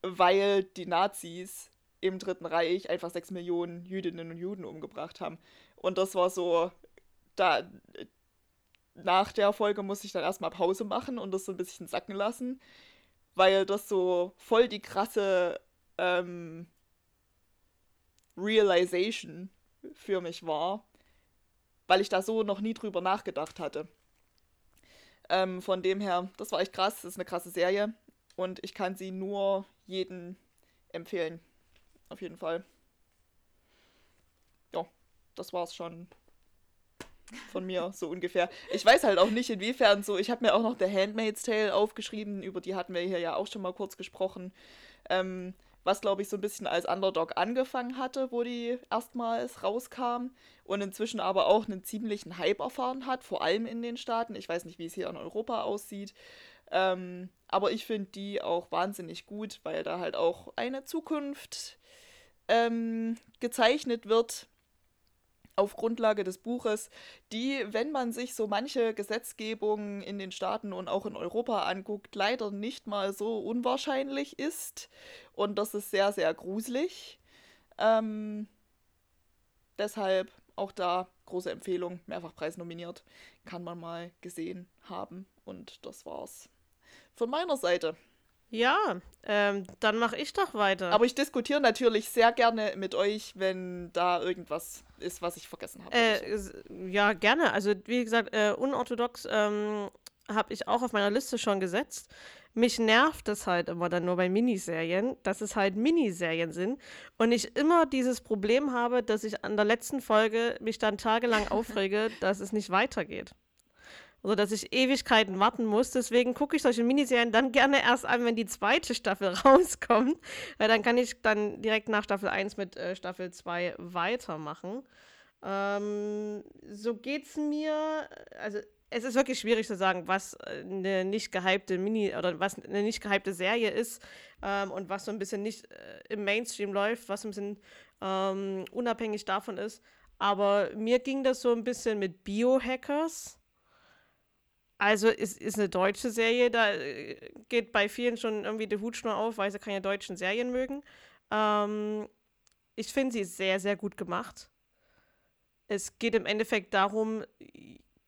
weil die Nazis im Dritten Reich einfach sechs Millionen Jüdinnen und Juden umgebracht haben. Und das war so, da nach der Folge musste ich dann erstmal Pause machen und das so ein bisschen sacken lassen, weil das so voll die krasse ähm, Realization für mich war, weil ich da so noch nie drüber nachgedacht hatte. Ähm, von dem her, das war echt krass, das ist eine krasse Serie und ich kann sie nur jedem empfehlen. Auf jeden Fall. Ja, das war's schon von mir, so ungefähr. Ich weiß halt auch nicht, inwiefern so. Ich habe mir auch noch The Handmaid's Tale aufgeschrieben, über die hatten wir hier ja auch schon mal kurz gesprochen. Ähm, was, glaube ich, so ein bisschen als Underdog angefangen hatte, wo die erstmals rauskam und inzwischen aber auch einen ziemlichen Hype erfahren hat, vor allem in den Staaten. Ich weiß nicht, wie es hier in Europa aussieht. Ähm, aber ich finde die auch wahnsinnig gut, weil da halt auch eine Zukunft ähm, gezeichnet wird, auf Grundlage des Buches, die, wenn man sich so manche Gesetzgebungen in den Staaten und auch in Europa anguckt, leider nicht mal so unwahrscheinlich ist. Und das ist sehr, sehr gruselig. Ähm, deshalb auch da große Empfehlung, mehrfach preisnominiert, kann man mal gesehen haben. Und das war's von meiner Seite. Ja, ähm, dann mache ich doch weiter. Aber ich diskutiere natürlich sehr gerne mit euch, wenn da irgendwas ist, was ich vergessen habe. Äh. Ja, gerne. Also wie gesagt, äh, unorthodox ähm, habe ich auch auf meiner Liste schon gesetzt. Mich nervt es halt immer dann nur bei Miniserien, dass es halt Miniserien sind und ich immer dieses Problem habe, dass ich an der letzten Folge mich dann tagelang <laughs> aufrege, dass es nicht weitergeht. Also, dass ich Ewigkeiten warten muss. Deswegen gucke ich solche Miniserien dann gerne erst an, wenn die zweite Staffel <laughs> rauskommt. Weil dann kann ich dann direkt nach Staffel 1 mit äh, Staffel 2 weitermachen. Ähm, so geht's mir. Also, es ist wirklich schwierig zu sagen, was eine nicht gehypte Mini oder was eine nicht gehypte Serie ist ähm, und was so ein bisschen nicht äh, im Mainstream läuft, was ein bisschen ähm, unabhängig davon ist. Aber mir ging das so ein bisschen mit Biohackers. Also es ist eine deutsche Serie, da äh, geht bei vielen schon irgendwie der Hutschnur auf, weil sie keine deutschen Serien mögen. Ähm, ich finde sie sehr, sehr gut gemacht. Es geht im Endeffekt darum,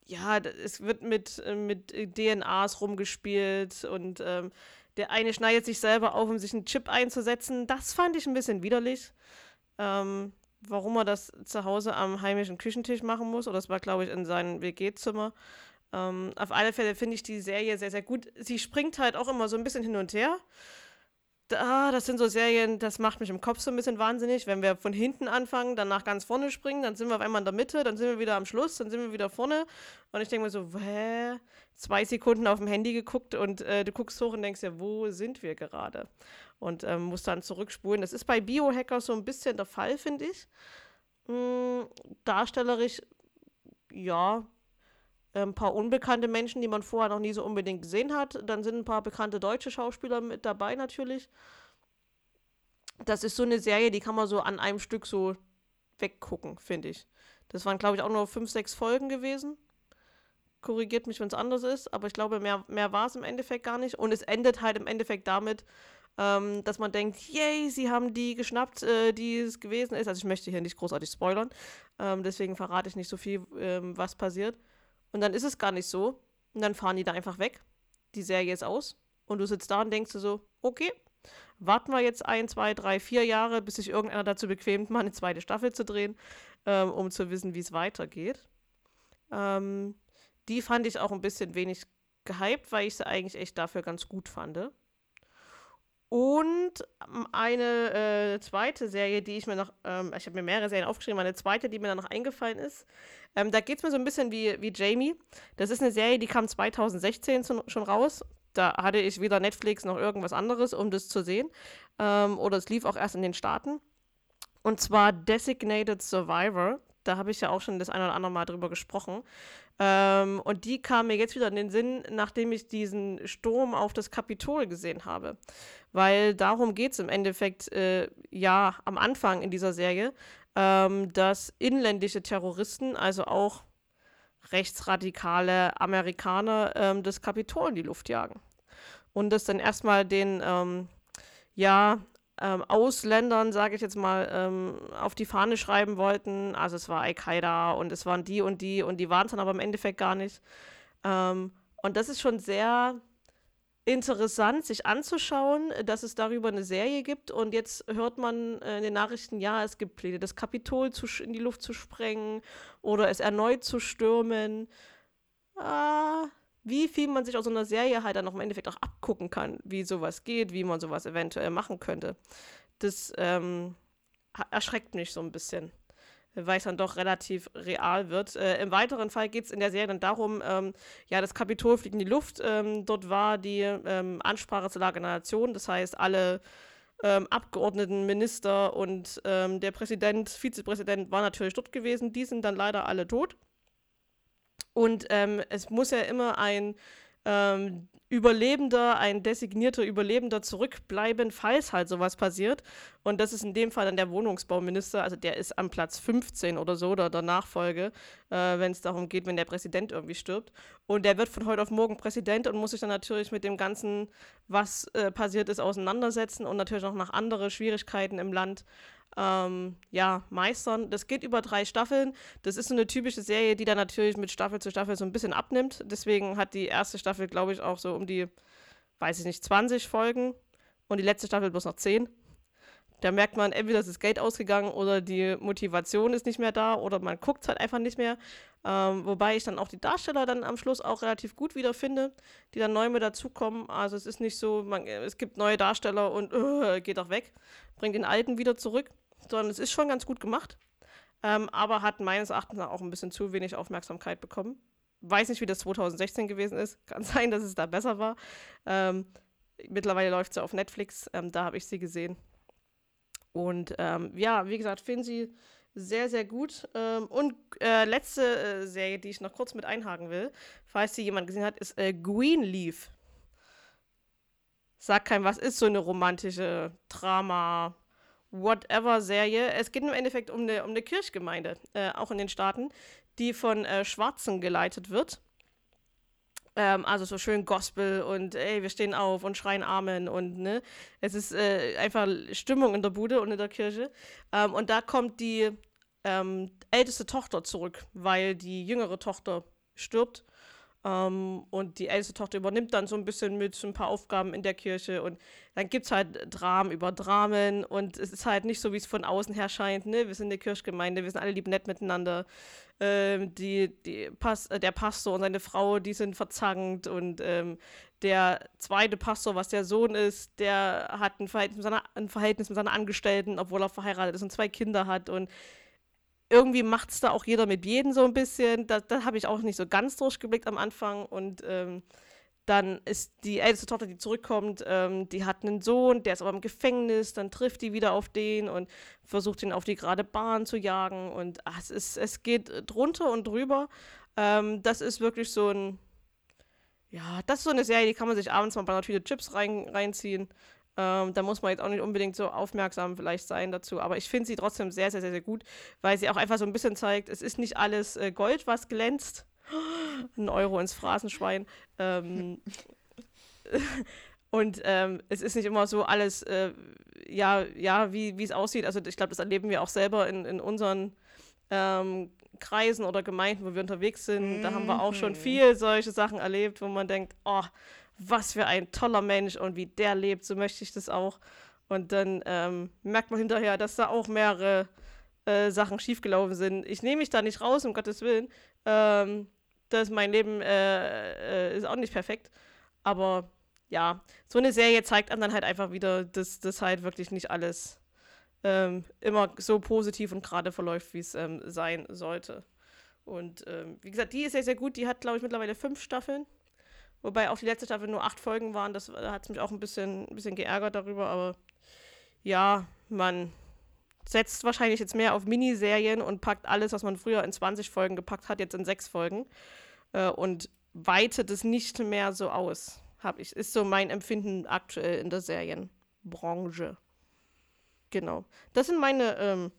ja, es wird mit, mit DNAs rumgespielt und ähm, der eine schneidet sich selber auf, um sich einen Chip einzusetzen. Das fand ich ein bisschen widerlich. Ähm, warum er das zu Hause am heimischen Küchentisch machen muss, oder das war, glaube ich, in seinem WG-Zimmer. Ähm, auf alle Fälle finde ich die Serie sehr, sehr gut. Sie springt halt auch immer so ein bisschen hin und her. Da, das sind so Serien, das macht mich im Kopf so ein bisschen wahnsinnig. Wenn wir von hinten anfangen, dann nach ganz vorne springen, dann sind wir auf einmal in der Mitte, dann sind wir wieder am Schluss, dann sind wir wieder vorne. Und ich denke mir so, hä? Zwei Sekunden auf dem Handy geguckt und äh, du guckst hoch und denkst ja, wo sind wir gerade? Und ähm, musst dann zurückspulen. Das ist bei Biohackers so ein bisschen der Fall, finde ich. Hm, darstellerisch, ja, ein paar unbekannte Menschen, die man vorher noch nie so unbedingt gesehen hat. Dann sind ein paar bekannte deutsche Schauspieler mit dabei natürlich. Das ist so eine Serie, die kann man so an einem Stück so weggucken, finde ich. Das waren, glaube ich, auch nur fünf, sechs Folgen gewesen. Korrigiert mich, wenn es anders ist, aber ich glaube, mehr, mehr war es im Endeffekt gar nicht. Und es endet halt im Endeffekt damit, ähm, dass man denkt, yay, sie haben die geschnappt, äh, die es gewesen ist. Also ich möchte hier nicht großartig spoilern, ähm, deswegen verrate ich nicht so viel, ähm, was passiert. Und dann ist es gar nicht so. Und dann fahren die da einfach weg. Die Serie ist aus. Und du sitzt da und denkst du so, okay, warten wir jetzt ein, zwei, drei, vier Jahre, bis sich irgendeiner dazu bequemt, <laughs> mal eine zweite Staffel zu drehen, ähm, um zu wissen, wie es weitergeht. Ähm, die fand ich auch ein bisschen wenig gehypt, weil ich sie eigentlich echt dafür ganz gut fand. Und ähm, eine äh, zweite Serie, die ich mir noch, ähm, ich habe mir mehrere Serien aufgeschrieben, eine zweite, die mir dann noch eingefallen ist. Ähm, da geht es mir so ein bisschen wie, wie Jamie. Das ist eine Serie, die kam 2016 schon raus. Da hatte ich weder Netflix noch irgendwas anderes, um das zu sehen. Ähm, oder es lief auch erst in den Staaten. Und zwar Designated Survivor. Da habe ich ja auch schon das eine oder andere Mal drüber gesprochen. Ähm, und die kam mir jetzt wieder in den Sinn, nachdem ich diesen Sturm auf das Kapitol gesehen habe. Weil darum geht es im Endeffekt, äh, ja, am Anfang in dieser Serie, ähm, dass inländische Terroristen, also auch rechtsradikale Amerikaner, ähm, das Kapitol in die Luft jagen. Und das dann erstmal den, ähm, ja, ähm, Ausländern, sage ich jetzt mal, ähm, auf die Fahne schreiben wollten. Also es war Al-Qaida und es waren die und die und die waren es dann aber im Endeffekt gar nicht. Ähm, und das ist schon sehr interessant, sich anzuschauen, dass es darüber eine Serie gibt. Und jetzt hört man äh, in den Nachrichten, ja, es gibt Pläne, das Kapitol in die Luft zu sprengen oder es erneut zu stürmen. Ah, wie viel man sich aus so einer Serie halt dann noch im Endeffekt auch abgucken kann, wie sowas geht, wie man sowas eventuell machen könnte. Das ähm, erschreckt mich so ein bisschen, weil es dann doch relativ real wird. Äh, Im weiteren Fall geht es in der Serie dann darum, ähm, ja, das Kapitol fliegt in die Luft. Ähm, dort war die ähm, Ansprache zur Lage der Nation, das heißt, alle ähm, Abgeordneten, Minister und ähm, der Präsident, Vizepräsident waren natürlich dort gewesen. Die sind dann leider alle tot. Und ähm, es muss ja immer ein ähm, Überlebender, ein designierter Überlebender zurückbleiben, falls halt sowas passiert. Und das ist in dem Fall dann der Wohnungsbauminister, also der ist am Platz 15 oder so, oder der Nachfolge, äh, wenn es darum geht, wenn der Präsident irgendwie stirbt. Und der wird von heute auf morgen Präsident und muss sich dann natürlich mit dem Ganzen, was äh, passiert ist, auseinandersetzen und natürlich auch nach andere Schwierigkeiten im Land ähm, ja, meistern. Das geht über drei Staffeln. Das ist so eine typische Serie, die dann natürlich mit Staffel zu Staffel so ein bisschen abnimmt. Deswegen hat die erste Staffel, glaube ich, auch so um die, weiß ich nicht, 20 Folgen und die letzte Staffel bloß noch 10. Da merkt man, entweder ist das Geld ausgegangen oder die Motivation ist nicht mehr da oder man guckt es halt einfach nicht mehr. Ähm, wobei ich dann auch die Darsteller dann am Schluss auch relativ gut wiederfinde, die dann neu mit dazukommen. Also es ist nicht so, man, es gibt neue Darsteller und uh, geht auch weg, bringt den alten wieder zurück sondern es ist schon ganz gut gemacht, ähm, aber hat meines Erachtens auch ein bisschen zu wenig Aufmerksamkeit bekommen. Weiß nicht, wie das 2016 gewesen ist. <laughs> Kann sein, dass es da besser war. Ähm, mittlerweile läuft sie auf Netflix. Ähm, da habe ich sie gesehen. Und ähm, ja, wie gesagt, finde sie sehr, sehr gut. Ähm, und äh, letzte äh, Serie, die ich noch kurz mit einhaken will, falls sie jemand gesehen hat, ist äh, Greenleaf. Sag kein, was ist so eine romantische Drama, Whatever-Serie. Es geht im Endeffekt um eine, um eine Kirchgemeinde, äh, auch in den Staaten, die von äh, Schwarzen geleitet wird. Ähm, also so schön Gospel und ey, wir stehen auf und schreien Amen und ne, es ist äh, einfach Stimmung in der Bude und in der Kirche. Ähm, und da kommt die ähm, älteste Tochter zurück, weil die jüngere Tochter stirbt ähm, und die älteste Tochter übernimmt dann so ein bisschen mit ein paar Aufgaben in der Kirche. Und dann gibt es halt Dramen über Dramen. Und es ist halt nicht so, wie es von außen her scheint. Ne? Wir sind eine Kirchgemeinde, wir sind alle lieb nett miteinander. Ähm, die, die Pas äh, der Pastor und seine Frau, die sind verzankt. Und ähm, der zweite Pastor, was der Sohn ist, der hat ein Verhältnis mit seiner, ein Verhältnis mit seiner Angestellten, obwohl er verheiratet ist und zwei Kinder hat. Und irgendwie macht es da auch jeder mit jedem so ein bisschen. Da, da habe ich auch nicht so ganz durchgeblickt am Anfang. Und ähm, dann ist die älteste Tochter, die zurückkommt, ähm, die hat einen Sohn, der ist aber im Gefängnis. Dann trifft die wieder auf den und versucht ihn auf die gerade Bahn zu jagen. Und ach, es, ist, es geht drunter und drüber. Ähm, das ist wirklich so ein. Ja, das ist so eine Serie, die kann man sich abends mal bei einer Tüte Chips rein, reinziehen. Ähm, da muss man jetzt auch nicht unbedingt so aufmerksam vielleicht sein dazu. Aber ich finde sie trotzdem sehr, sehr, sehr, sehr gut, weil sie auch einfach so ein bisschen zeigt, es ist nicht alles äh, Gold, was glänzt. <gasps> Ein Euro ins Phrasenschwein. Ähm, <laughs> Und ähm, es ist nicht immer so alles, äh, ja, ja, wie es aussieht. Also ich glaube, das erleben wir auch selber in, in unseren ähm, Kreisen oder Gemeinden, wo wir unterwegs sind. Mhm. Da haben wir auch schon mhm. viel solche Sachen erlebt, wo man denkt, oh, was für ein toller Mensch und wie der lebt, so möchte ich das auch. Und dann ähm, merkt man hinterher, dass da auch mehrere äh, Sachen schiefgelaufen sind. Ich nehme mich da nicht raus, um Gottes Willen. Ähm, das mein Leben äh, äh, ist auch nicht perfekt. Aber ja, so eine Serie zeigt einem dann halt einfach wieder, dass das halt wirklich nicht alles ähm, immer so positiv und gerade verläuft, wie es ähm, sein sollte. Und ähm, wie gesagt, die ist sehr, sehr gut. Die hat, glaube ich, mittlerweile fünf Staffeln. Wobei auch die letzte Staffel nur acht Folgen waren. Das da hat mich auch ein bisschen, ein bisschen geärgert darüber. Aber ja, man setzt wahrscheinlich jetzt mehr auf Miniserien und packt alles, was man früher in 20 Folgen gepackt hat, jetzt in sechs Folgen. Äh, und weitet es nicht mehr so aus. Hab ich, ist so mein Empfinden aktuell in der Serienbranche. Genau. Das sind meine ähm,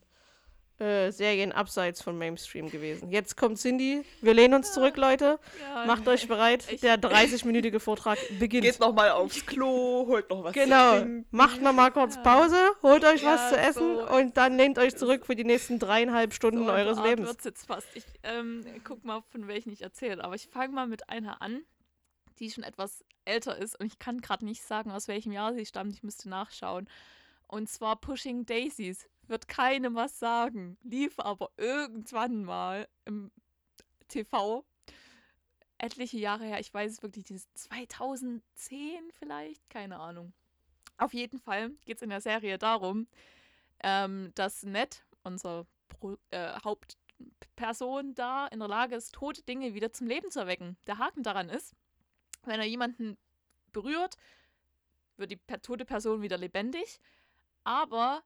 äh, Serien abseits von Mainstream gewesen. Jetzt kommt Cindy. Wir lehnen uns zurück, Leute. Ja, Macht euch bereit. Ich, Der 30-minütige Vortrag beginnt. Geht nochmal aufs Klo, holt noch was genau. zu trinken. Macht nochmal kurz Pause, holt euch ja, was zu essen so und dann lehnt euch zurück für die nächsten dreieinhalb Stunden so eures Art Lebens. Wird's jetzt fast. Ich ähm, guck mal, von welchen ich erzähle. Aber ich fange mal mit einer an, die schon etwas älter ist und ich kann gerade nicht sagen, aus welchem Jahr sie stammt. Ich müsste nachschauen. Und zwar Pushing Daisies. Wird keinem was sagen. Lief aber irgendwann mal im TV. Etliche Jahre her. Ich weiß es wirklich. Dieses 2010 vielleicht? Keine Ahnung. Auf jeden Fall geht es in der Serie darum, ähm, dass Ned, unser Pro äh, Hauptperson da, in der Lage ist, tote Dinge wieder zum Leben zu erwecken. Der Haken daran ist, wenn er jemanden berührt, wird die tote Person wieder lebendig aber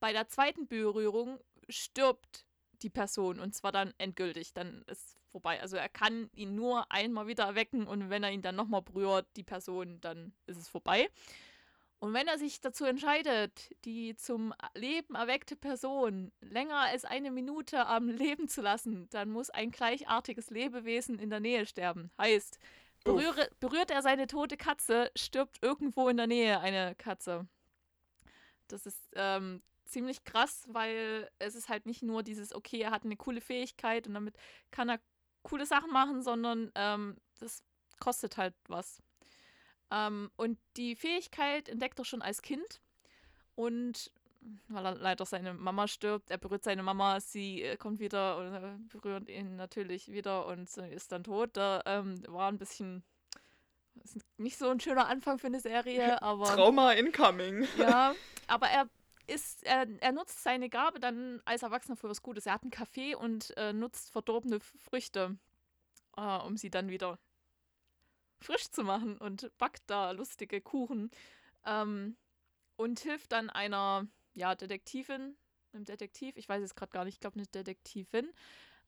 bei der zweiten Berührung stirbt die Person und zwar dann endgültig, dann ist vorbei. Also er kann ihn nur einmal wieder erwecken und wenn er ihn dann nochmal berührt, die Person, dann ist es vorbei. Und wenn er sich dazu entscheidet, die zum Leben erweckte Person länger als eine Minute am Leben zu lassen, dann muss ein gleichartiges Lebewesen in der Nähe sterben. Heißt, berühre, berührt er seine tote Katze, stirbt irgendwo in der Nähe eine Katze. Das ist ähm, ziemlich krass, weil es ist halt nicht nur dieses, okay, er hat eine coole Fähigkeit und damit kann er coole Sachen machen, sondern ähm, das kostet halt was. Ähm, und die Fähigkeit entdeckt er schon als Kind und weil er leider seine Mama stirbt, er berührt seine Mama, sie äh, kommt wieder und berührt ihn natürlich wieder und ist dann tot. Da ähm, war ein bisschen ist nicht so ein schöner Anfang für eine Serie, <laughs> aber. Trauma incoming. Ja, aber er ist, er, er nutzt seine Gabe dann als Erwachsener für was Gutes. Er hat einen Kaffee und äh, nutzt verdorbene Früchte, äh, um sie dann wieder frisch zu machen und backt da lustige Kuchen. Ähm, und hilft dann einer, ja, Detektivin, einem Detektiv, ich weiß es gerade gar nicht, ich glaube eine Detektivin,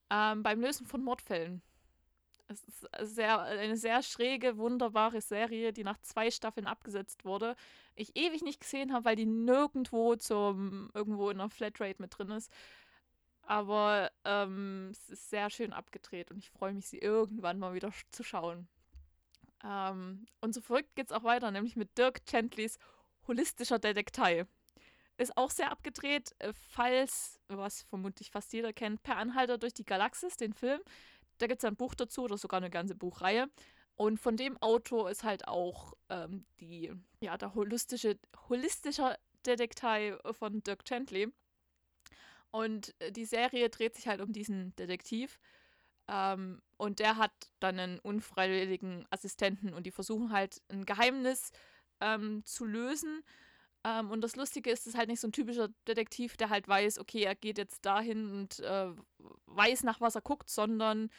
ähm, beim Lösen von Mordfällen. Es ist sehr, eine sehr schräge, wunderbare Serie, die nach zwei Staffeln abgesetzt wurde. Ich ewig nicht gesehen habe, weil die nirgendwo zum irgendwo in einer Flatrate mit drin ist. Aber ähm, es ist sehr schön abgedreht und ich freue mich, sie irgendwann mal wieder zu schauen. Ähm, und so verrückt geht es auch weiter, nämlich mit Dirk Gentlys holistischer Detektei. Ist auch sehr abgedreht, äh, falls, was vermutlich fast jeder kennt, Per Anhalter durch die Galaxis, den Film. Da gibt es ein Buch dazu oder sogar eine ganze Buchreihe. Und von dem Autor ist halt auch ähm, die, ja, der holistische, holistische Detektei von Dirk Gently. Und äh, die Serie dreht sich halt um diesen Detektiv. Ähm, und der hat dann einen unfreiwilligen Assistenten und die versuchen halt ein Geheimnis ähm, zu lösen. Ähm, und das Lustige ist, es ist halt nicht so ein typischer Detektiv, der halt weiß, okay, er geht jetzt dahin und äh, weiß, nach was er guckt, sondern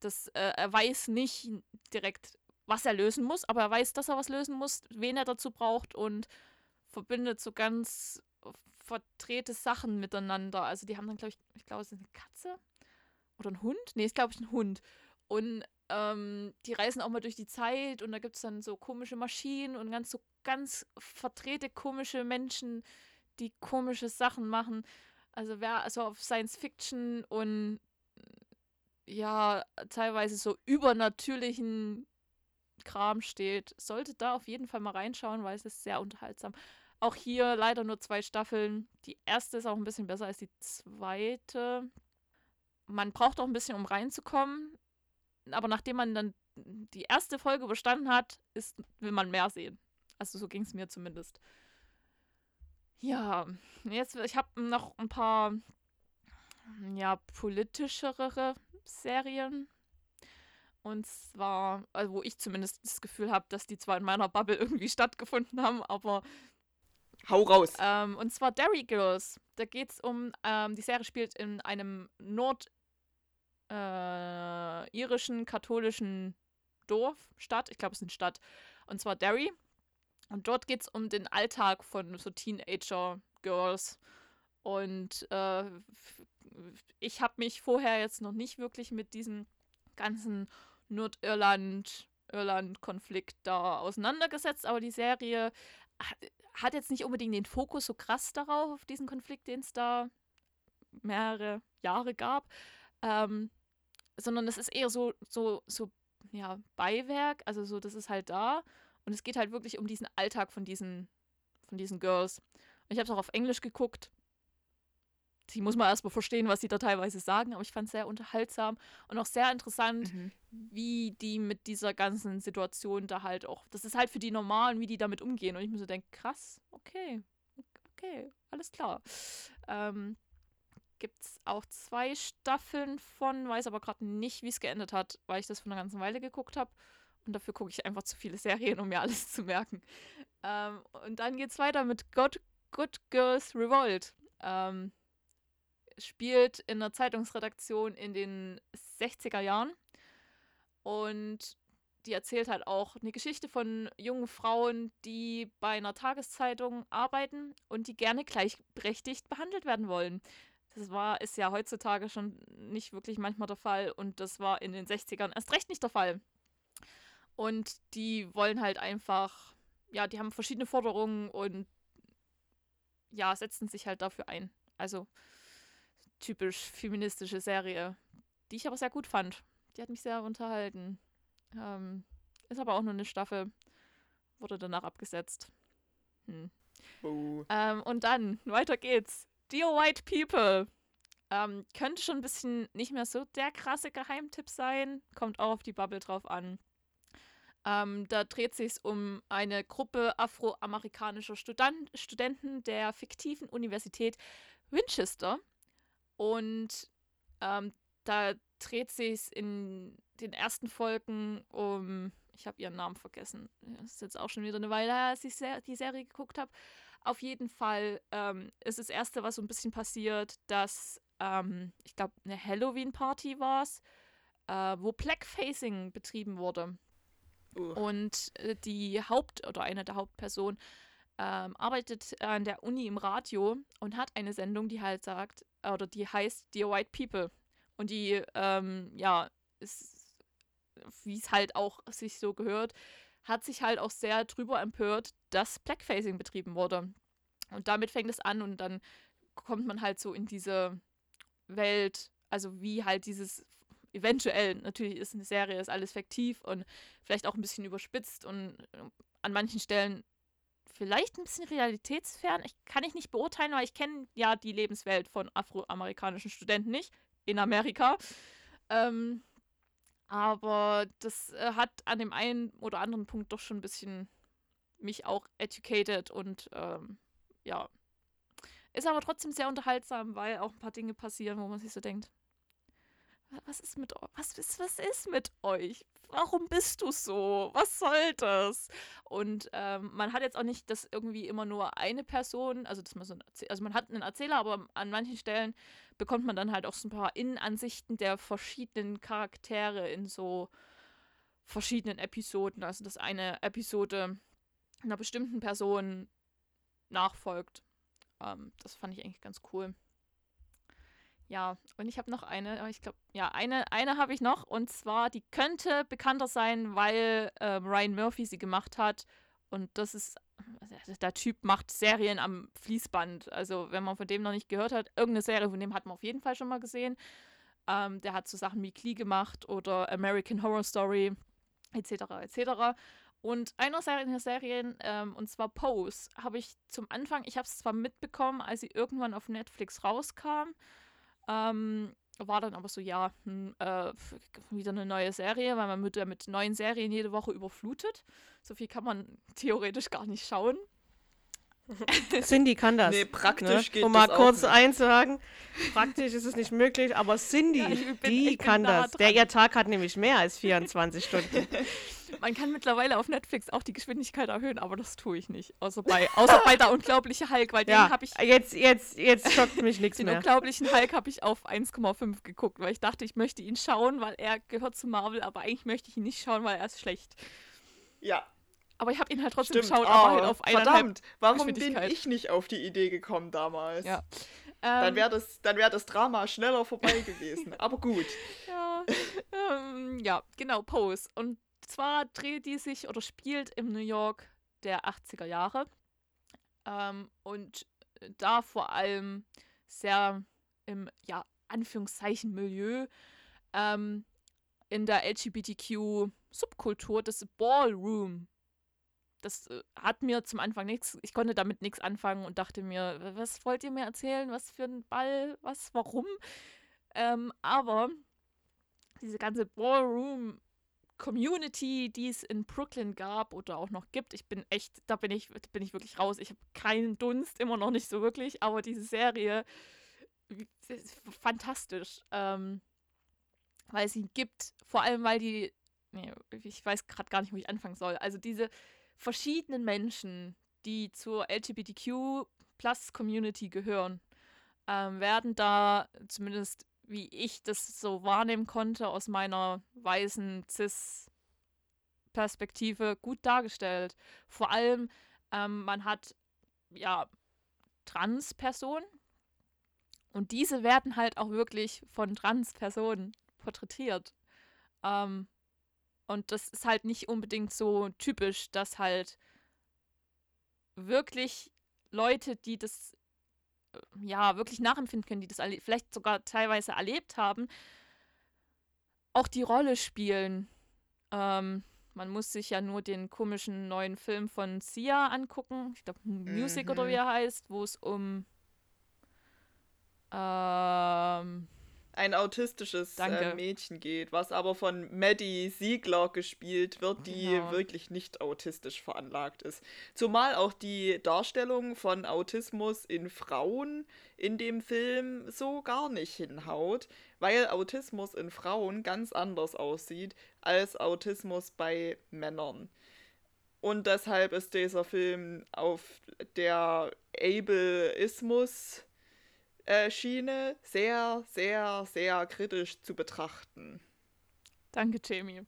das, äh, er weiß nicht direkt, was er lösen muss, aber er weiß, dass er was lösen muss, wen er dazu braucht und verbindet so ganz verdrehte Sachen miteinander. Also die haben dann, glaube ich, ich glaube, es ist eine Katze oder ein Hund. Nee, ist, glaube ich, ein Hund. Und ähm, die reisen auch mal durch die Zeit und da gibt es dann so komische Maschinen und ganz so ganz verdrehte komische Menschen, die komische Sachen machen. Also wer also auf Science Fiction und ja, teilweise so übernatürlichen Kram steht, solltet da auf jeden Fall mal reinschauen, weil es ist sehr unterhaltsam. Auch hier leider nur zwei Staffeln. Die erste ist auch ein bisschen besser als die zweite. Man braucht auch ein bisschen, um reinzukommen. Aber nachdem man dann die erste Folge überstanden hat, ist, will man mehr sehen. Also so ging es mir zumindest. Ja, jetzt ich habe noch ein paar ja politischere Serien. Und zwar, also wo ich zumindest das Gefühl habe, dass die zwar in meiner Bubble irgendwie stattgefunden haben, aber Hau raus. Ähm, und zwar Derry Girls. Da geht es um, ähm, die Serie spielt in einem nordirischen äh, katholischen Dorf, Stadt, ich glaube es ist eine Stadt, und zwar Derry. Und dort geht es um den Alltag von so Teenager-Girls. Und äh, ich habe mich vorher jetzt noch nicht wirklich mit diesem ganzen Nordirland, Irland-Konflikt da auseinandergesetzt, aber die Serie hat jetzt nicht unbedingt den Fokus so krass darauf, auf diesen Konflikt, den es da mehrere Jahre gab, ähm, sondern es ist eher so, so, so, ja, Beiwerk, also so, das ist halt da und es geht halt wirklich um diesen Alltag von diesen, von diesen Girls. Ich habe es auch auf Englisch geguckt. Die muss man erstmal verstehen, was sie da teilweise sagen, aber ich fand es sehr unterhaltsam und auch sehr interessant, mhm. wie die mit dieser ganzen Situation da halt auch, das ist halt für die Normalen, wie die damit umgehen. Und ich mir so denke, krass, okay, okay, alles klar. Ähm, Gibt es auch zwei Staffeln von, weiß aber gerade nicht, wie es geendet hat, weil ich das von einer ganzen Weile geguckt habe. Und dafür gucke ich einfach zu viele Serien, um mir alles zu merken. Ähm, und dann geht es weiter mit God, Good Girls Revolt. Ähm, spielt in einer Zeitungsredaktion in den 60er Jahren. Und die erzählt halt auch eine Geschichte von jungen Frauen, die bei einer Tageszeitung arbeiten und die gerne gleichberechtigt behandelt werden wollen. Das war, ist ja heutzutage schon nicht wirklich manchmal der Fall und das war in den 60ern erst recht nicht der Fall. Und die wollen halt einfach, ja, die haben verschiedene Forderungen und ja, setzen sich halt dafür ein. Also typisch feministische Serie, die ich aber sehr gut fand. Die hat mich sehr unterhalten. Ähm, ist aber auch nur eine Staffel. Wurde danach abgesetzt. Hm. Oh. Ähm, und dann, weiter geht's. Dear White People. Ähm, könnte schon ein bisschen nicht mehr so der krasse Geheimtipp sein. Kommt auch auf die Bubble drauf an. Ähm, da dreht sich um eine Gruppe afroamerikanischer Student Studenten der fiktiven Universität Winchester. Und ähm, da dreht sich in den ersten Folgen um, ich habe ihren Namen vergessen, das ist jetzt auch schon wieder eine Weile her, als ich die Serie geguckt habe. Auf jeden Fall ähm, ist das Erste, was so ein bisschen passiert, dass, ähm, ich glaube, eine Halloween-Party war es, äh, wo Blackfacing betrieben wurde. Uh. Und äh, die Haupt- oder eine der Hauptpersonen ähm, arbeitet an der Uni im Radio und hat eine Sendung, die halt sagt, oder die heißt Dear White People. Und die, ähm, ja, wie es halt auch sich so gehört, hat sich halt auch sehr drüber empört, dass Blackfacing betrieben wurde. Und damit fängt es an und dann kommt man halt so in diese Welt, also wie halt dieses eventuell, natürlich ist eine Serie, ist alles fiktiv und vielleicht auch ein bisschen überspitzt und äh, an manchen Stellen vielleicht ein bisschen realitätsfern. Ich kann ich nicht beurteilen, weil ich kenne ja die Lebenswelt von afroamerikanischen Studenten nicht in Amerika. Ähm, aber das äh, hat an dem einen oder anderen Punkt doch schon ein bisschen mich auch educated und ähm, ja. Ist aber trotzdem sehr unterhaltsam, weil auch ein paar Dinge passieren, wo man sich so denkt, was ist mit euch? Was ist, was ist mit euch? Warum bist du so? Was soll das? Und ähm, man hat jetzt auch nicht, dass irgendwie immer nur eine Person, also dass man so also man hat einen Erzähler, aber an manchen Stellen bekommt man dann halt auch so ein paar Innenansichten der verschiedenen Charaktere in so verschiedenen Episoden. Also dass eine Episode einer bestimmten Person nachfolgt. Ähm, das fand ich eigentlich ganz cool. Ja, und ich habe noch eine, ich glaube, ja, eine, eine habe ich noch. Und zwar, die könnte bekannter sein, weil äh, Ryan Murphy sie gemacht hat. Und das ist, also der Typ macht Serien am Fließband. Also, wenn man von dem noch nicht gehört hat, irgendeine Serie von dem hat man auf jeden Fall schon mal gesehen. Ähm, der hat so Sachen wie Klee gemacht oder American Horror Story. etc. etc. Und einer seiner Serien, ähm, und zwar Pose, habe ich zum Anfang, ich habe es zwar mitbekommen, als sie irgendwann auf Netflix rauskam, ähm, war dann aber so, ja, hm, äh, wieder eine neue Serie, weil man wird ja mit neuen Serien jede Woche überflutet. So viel kann man theoretisch gar nicht schauen. <laughs> Cindy kann das. Nee, praktisch ne? geht Um mal kurz einzuhaken. Praktisch ist es nicht möglich, aber Cindy, ja, bin, die kann das. Der ihr Tag hat nämlich mehr als 24 Stunden. <laughs> Man kann mittlerweile auf Netflix auch die Geschwindigkeit erhöhen, aber das tue ich nicht. Außer bei, außer bei der unglaubliche Hulk, weil ja, den habe ich. Jetzt, jetzt, jetzt schockt mich nichts mehr. Den unglaublichen Hulk habe ich auf 1,5 geguckt, weil ich dachte, ich möchte ihn schauen, weil er gehört zu Marvel, aber eigentlich möchte ich ihn nicht schauen, weil er ist schlecht. Ja, aber ich habe ihn halt trotzdem Stimmt. geschaut, oh, aber halt auf Verdammt, warum bin ich nicht auf die Idee gekommen damals? Ja. dann ähm. wäre das, wär das Drama schneller vorbei <laughs> gewesen. aber gut. Ja, ähm, ja, genau, Pose. Und zwar dreht die sich oder spielt im New York der 80er Jahre. Ähm, und da vor allem sehr im, ja, Anführungszeichen Milieu ähm, in der LGBTQ-Subkultur des Ballroom das äh, hat mir zum Anfang nichts, ich konnte damit nichts anfangen und dachte mir, was wollt ihr mir erzählen? Was für ein Ball? Was? Warum? Ähm, aber diese ganze Ballroom Community, die es in Brooklyn gab oder auch noch gibt, ich bin echt, da bin ich, bin ich wirklich raus. Ich habe keinen Dunst, immer noch nicht so wirklich, aber diese Serie ist fantastisch. Ähm, weil sie gibt, vor allem weil die, nee, ich weiß gerade gar nicht, wo ich anfangen soll. Also diese verschiedenen Menschen, die zur LGBTQ-Plus-Community gehören, ähm, werden da zumindest, wie ich das so wahrnehmen konnte, aus meiner weißen Cis-Perspektive gut dargestellt. Vor allem, ähm, man hat ja Trans-Personen und diese werden halt auch wirklich von Trans-Personen porträtiert. Ähm, und das ist halt nicht unbedingt so typisch, dass halt wirklich Leute, die das äh, ja wirklich nachempfinden können, die das vielleicht sogar teilweise erlebt haben, auch die Rolle spielen. Ähm, man muss sich ja nur den komischen neuen Film von Sia angucken. Ich glaube, Music mhm. oder wie er heißt, wo es um ähm, ein autistisches äh, Mädchen geht, was aber von Maddie Siegler gespielt wird, die genau. wirklich nicht autistisch veranlagt ist. Zumal auch die Darstellung von Autismus in Frauen in dem Film so gar nicht hinhaut, weil Autismus in Frauen ganz anders aussieht als Autismus bei Männern. Und deshalb ist dieser Film auf der Ableismus äh, Schiene sehr, sehr, sehr kritisch zu betrachten. Danke, Jamie.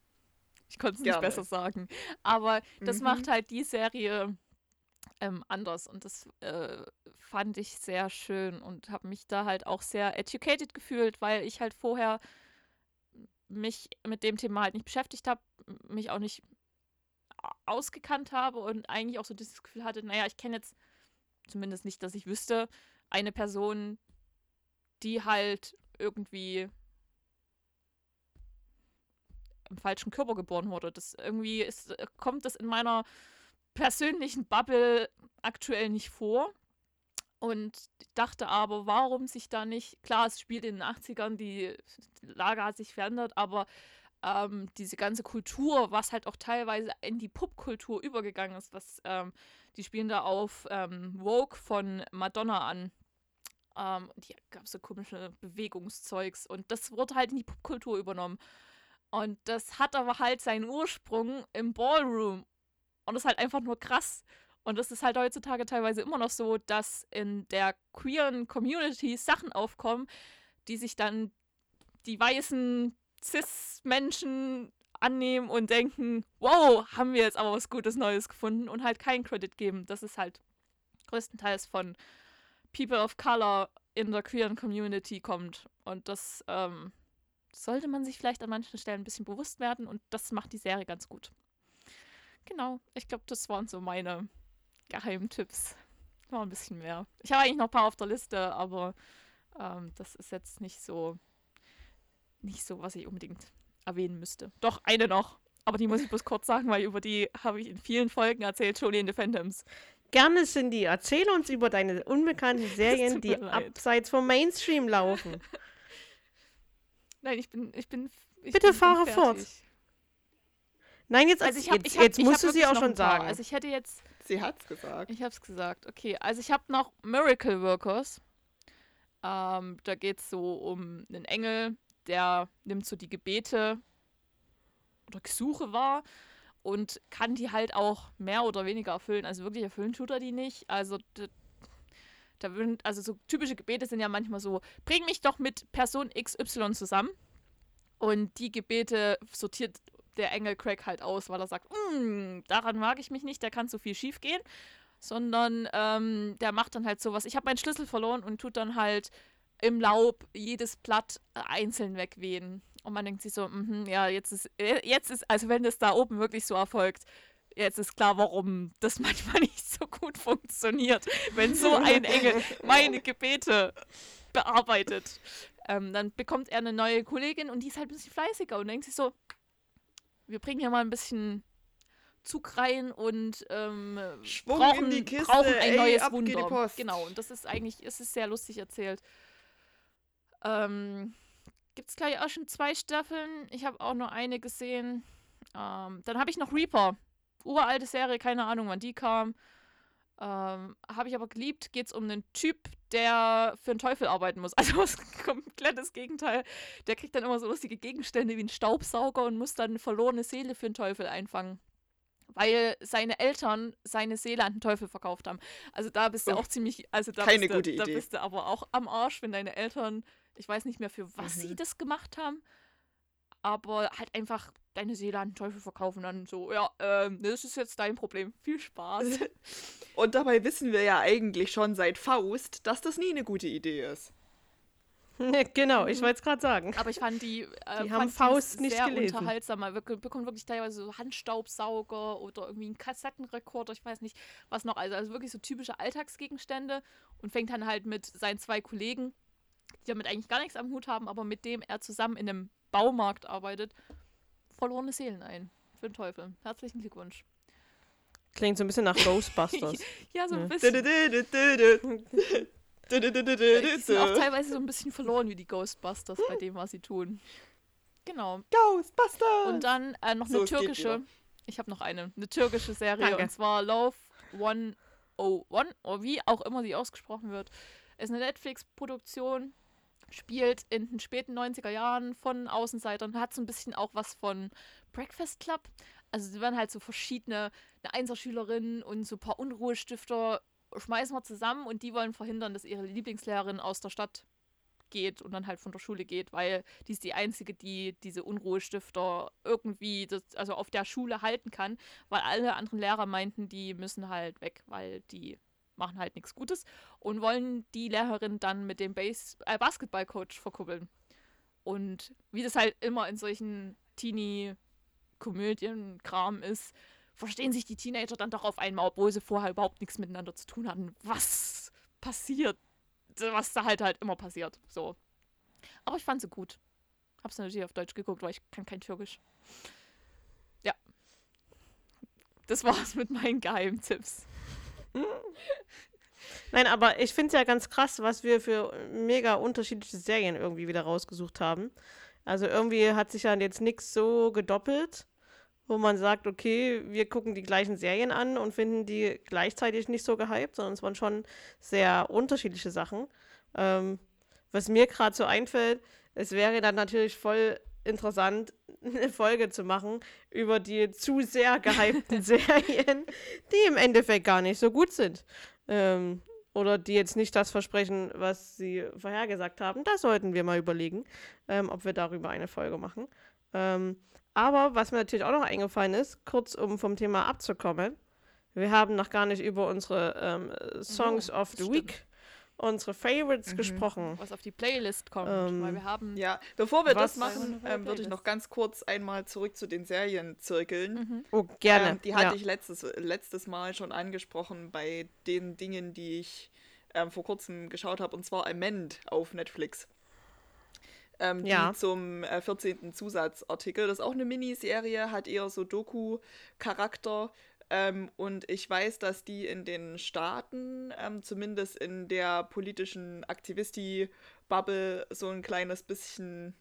Ich konnte es nicht besser sagen. Aber das mhm. macht halt die Serie ähm, anders und das äh, fand ich sehr schön und habe mich da halt auch sehr educated gefühlt, weil ich halt vorher mich mit dem Thema halt nicht beschäftigt habe, mich auch nicht ausgekannt habe und eigentlich auch so dieses Gefühl hatte, naja, ich kenne jetzt zumindest nicht, dass ich wüsste, eine Person, die halt irgendwie im falschen Körper geboren wurde. Das irgendwie ist, kommt das in meiner persönlichen Bubble aktuell nicht vor. Und dachte aber, warum sich da nicht, klar, es spielt in den 80ern, die Lage hat sich verändert, aber ähm, diese ganze Kultur, was halt auch teilweise in die Popkultur übergegangen ist, was ähm, die spielen da auf ähm, Vogue von Madonna an. Ähm, die gab so komische Bewegungszeugs und das wurde halt in die Popkultur übernommen. Und das hat aber halt seinen Ursprung im Ballroom. Und das ist halt einfach nur krass. Und das ist halt heutzutage teilweise immer noch so, dass in der queeren Community Sachen aufkommen, die sich dann die weißen Cis-Menschen annehmen und denken, wow, haben wir jetzt aber was Gutes Neues gefunden und halt keinen Credit geben. Das ist halt größtenteils von People of Color in der queeren Community kommt. Und das ähm, sollte man sich vielleicht an manchen Stellen ein bisschen bewusst werden und das macht die Serie ganz gut. Genau, ich glaube, das waren so meine Geheimtipps. War ein bisschen mehr. Ich habe eigentlich noch ein paar auf der Liste, aber ähm, das ist jetzt nicht so, nicht so, was ich unbedingt erwähnen müsste. Doch, eine noch. Aber die muss ich bloß kurz sagen, weil über die habe ich in vielen Folgen erzählt, Jolie in the Phantoms. Gerne, Cindy, erzähle uns über deine unbekannten Serien, die abseits vom Mainstream laufen. <laughs> Nein, ich bin, ich bin. Ich Bitte bin, fahre fort. Nein, jetzt, also ich hab, jetzt, ich hab, jetzt musst du sie auch schon sagen. Also ich hätte jetzt. Sie hat's gesagt. Ich hab's gesagt. Okay, also ich habe noch Miracle Workers. Ähm, da geht's so um einen Engel, der nimmt so die Gebete oder Gesuche wahr und kann die halt auch mehr oder weniger erfüllen. Also wirklich erfüllen tut er die nicht. Also da also so typische Gebete sind ja manchmal so, bring mich doch mit Person XY zusammen. Und die Gebete sortiert der Engel Craig halt aus, weil er sagt, mm, daran mag ich mich nicht, da kann so viel schief gehen. Sondern ähm, der macht dann halt sowas. Ich habe meinen Schlüssel verloren und tut dann halt im Laub jedes Blatt einzeln wegwehen. Und man denkt sich so, mh, ja, jetzt ist, äh, jetzt ist, also wenn das da oben wirklich so erfolgt, jetzt ist klar, warum das <laughs> manchmal nicht so gut funktioniert, wenn so ein Engel meine Gebete bearbeitet. Ähm, dann bekommt er eine neue Kollegin und die ist halt ein bisschen fleißiger und denkt sich so, wir bringen hier mal ein bisschen Zug rein und ähm, brauchen, Kiste, brauchen, ein ey, neues Wunder. Genau, und das ist eigentlich, es ist sehr lustig erzählt. Ähm, Gibt es gleich auch schon zwei Staffeln. Ich habe auch nur eine gesehen. Ähm, dann habe ich noch Reaper. Uralte Serie, keine Ahnung, wann die kam. Ähm, habe ich aber geliebt. Geht es um einen Typ, der für den Teufel arbeiten muss. <laughs> Also das komplettes Gegenteil. Der kriegt dann immer so lustige Gegenstände wie einen Staubsauger und muss dann eine verlorene Seele für den Teufel einfangen. Weil seine Eltern seine Seele an den Teufel verkauft haben. Also da bist du oh, auch ziemlich. Also da keine bist gute du, Idee. Da bist du aber auch am Arsch, wenn deine Eltern ich weiß nicht mehr, für was mhm. sie das gemacht haben. Aber halt einfach deine Seele an den Teufel verkaufen dann so, ja, ähm, das ist jetzt dein Problem. Viel Spaß. <laughs> Und dabei wissen wir ja eigentlich schon seit Faust, dass das nie eine gute Idee ist. <laughs> genau, ich mhm. wollte es gerade sagen. Aber ich fand die, äh, die haben Faust nicht sehr gelesen. unterhaltsam. Man bekommt wirklich teilweise so Handstaubsauger oder irgendwie einen Kassettenrekorder, ich weiß nicht, was noch. Also, also wirklich so typische Alltagsgegenstände und fängt dann halt mit seinen zwei Kollegen die damit eigentlich gar nichts am Hut haben, aber mit dem er zusammen in einem Baumarkt arbeitet, verlorene Seelen ein. Für den Teufel. Herzlichen Glückwunsch. Klingt so ein bisschen nach <laughs> Ghostbusters. ja, so ein bisschen. Die sind auch teilweise so ein bisschen verloren wie die Ghostbusters bei dem, was sie tun. Genau. Ghostbusters! Und dann äh, noch eine so, türkische. Ich habe noch eine. Eine türkische Serie. Danke. Und zwar Love 101, oder wie auch immer sie ausgesprochen wird. Ist eine Netflix-Produktion spielt in den späten 90er Jahren von Außenseitern, hat so ein bisschen auch was von Breakfast Club. Also sie werden halt so verschiedene, eine Einserschülerin und so ein paar Unruhestifter schmeißen wir zusammen und die wollen verhindern, dass ihre Lieblingslehrerin aus der Stadt geht und dann halt von der Schule geht, weil die ist die einzige, die diese Unruhestifter irgendwie, das, also auf der Schule halten kann, weil alle anderen Lehrer meinten, die müssen halt weg, weil die machen halt nichts Gutes und wollen die Lehrerin dann mit dem äh, Basketballcoach verkuppeln. Und wie das halt immer in solchen Teenie-Komödien-Kram ist, verstehen sich die Teenager dann doch auf einmal, obwohl sie vorher überhaupt nichts miteinander zu tun hatten. Was passiert? Was da halt halt immer passiert. So. Aber ich fand sie gut. Hab's natürlich auf Deutsch geguckt, weil ich kann kein Türkisch. Ja. Das war's mit meinen Geheimtipps. Nein, aber ich finde es ja ganz krass, was wir für mega unterschiedliche Serien irgendwie wieder rausgesucht haben. Also irgendwie hat sich ja jetzt nichts so gedoppelt, wo man sagt, okay, wir gucken die gleichen Serien an und finden die gleichzeitig nicht so gehypt, sondern es waren schon sehr unterschiedliche Sachen. Ähm, was mir gerade so einfällt, es wäre dann natürlich voll interessant, <laughs> eine Folge zu machen über die zu sehr gehypten <laughs> Serien, die im Endeffekt gar nicht so gut sind. Ähm, oder die jetzt nicht das versprechen, was sie vorhergesagt haben. Da sollten wir mal überlegen, ähm, ob wir darüber eine Folge machen. Ähm, aber was mir natürlich auch noch eingefallen ist, kurz um vom Thema abzukommen, wir haben noch gar nicht über unsere ähm, Songs oh, of the stimmt. Week unsere Favorites mhm. gesprochen. Was auf die Playlist kommt, ähm, weil wir haben. Ja, bevor wir das machen, ähm, würde ich noch ganz kurz einmal zurück zu den Serien zirkeln. Mhm. Oh, gerne. Ähm, die hatte ja. ich letztes, letztes Mal schon angesprochen bei den Dingen, die ich ähm, vor kurzem geschaut habe, und zwar Amend auf Netflix. Ähm, ja. die zum äh, 14. Zusatzartikel. Das ist auch eine Miniserie, hat eher so Doku-Charakter. Ähm, und ich weiß, dass die in den Staaten, ähm, zumindest in der politischen Aktivisti-Bubble, so ein kleines bisschen,